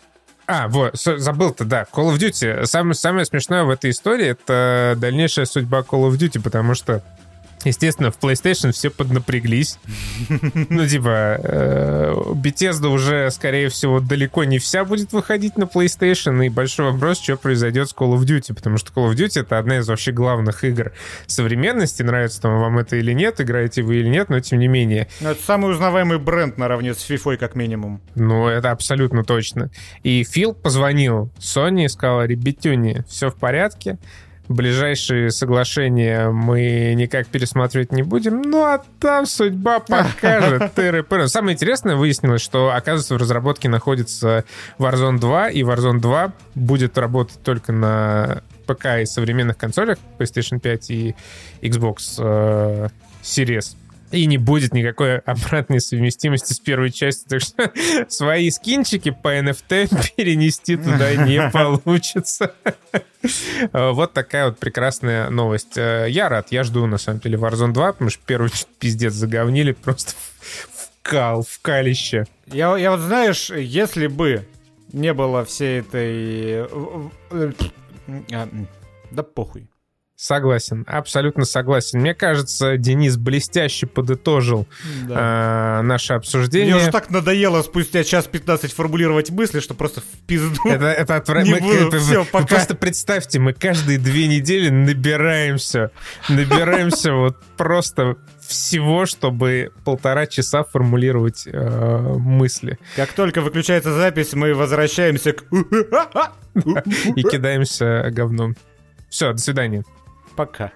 Speaker 1: А, вот, забыл-то, да, Call of Duty. Самое, самое смешное в этой истории — это дальнейшая судьба Call of Duty, потому что Естественно, в PlayStation все поднапряглись. [laughs] Ну, типа, э, Bethesda уже, скорее всего, далеко не вся будет выходить на PlayStation, и большой вопрос, что произойдет с Call of Duty, потому что Call of Duty — это одна из вообще главных игр современности, нравится там вам это или нет, играете вы или нет, но тем не менее.
Speaker 2: Ну, это самый узнаваемый бренд наравне с FIFA, как минимум.
Speaker 1: Ну, это абсолютно точно. И Фил позвонил Sony и сказал, ребятюни, все в порядке, ближайшие соглашения мы никак пересматривать не будем. Ну, а там судьба покажет. [laughs] Самое интересное выяснилось, что, оказывается, в разработке находится Warzone 2, и Warzone 2 будет работать только на ПК и современных консолях PlayStation 5 и Xbox э, Series и не будет никакой обратной совместимости с первой частью. Так что [laughs] свои скинчики по NFT [laughs] перенести туда не [laughs] получится. Вот такая вот прекрасная новость. Э, я рад, я жду, на самом деле, Warzone 2, потому что первый пиздец заговнили просто в кал, в калище.
Speaker 2: Я, я вот, знаешь, если бы не было всей этой... Э, э, да похуй.
Speaker 1: Согласен, абсолютно согласен. Мне кажется, Денис блестяще подытожил да. э, наше обсуждение.
Speaker 2: Мне уже так надоело спустя час 15 формулировать мысли, что просто в пизду.
Speaker 1: Это, это отвратительно. Все, пока. Просто представьте, мы каждые две недели набираемся, набираемся вот просто всего, чтобы полтора часа формулировать э, мысли.
Speaker 2: Как только выключается запись, мы возвращаемся к... [laughs]
Speaker 1: И кидаемся говном. Все, до свидания.
Speaker 2: Пока.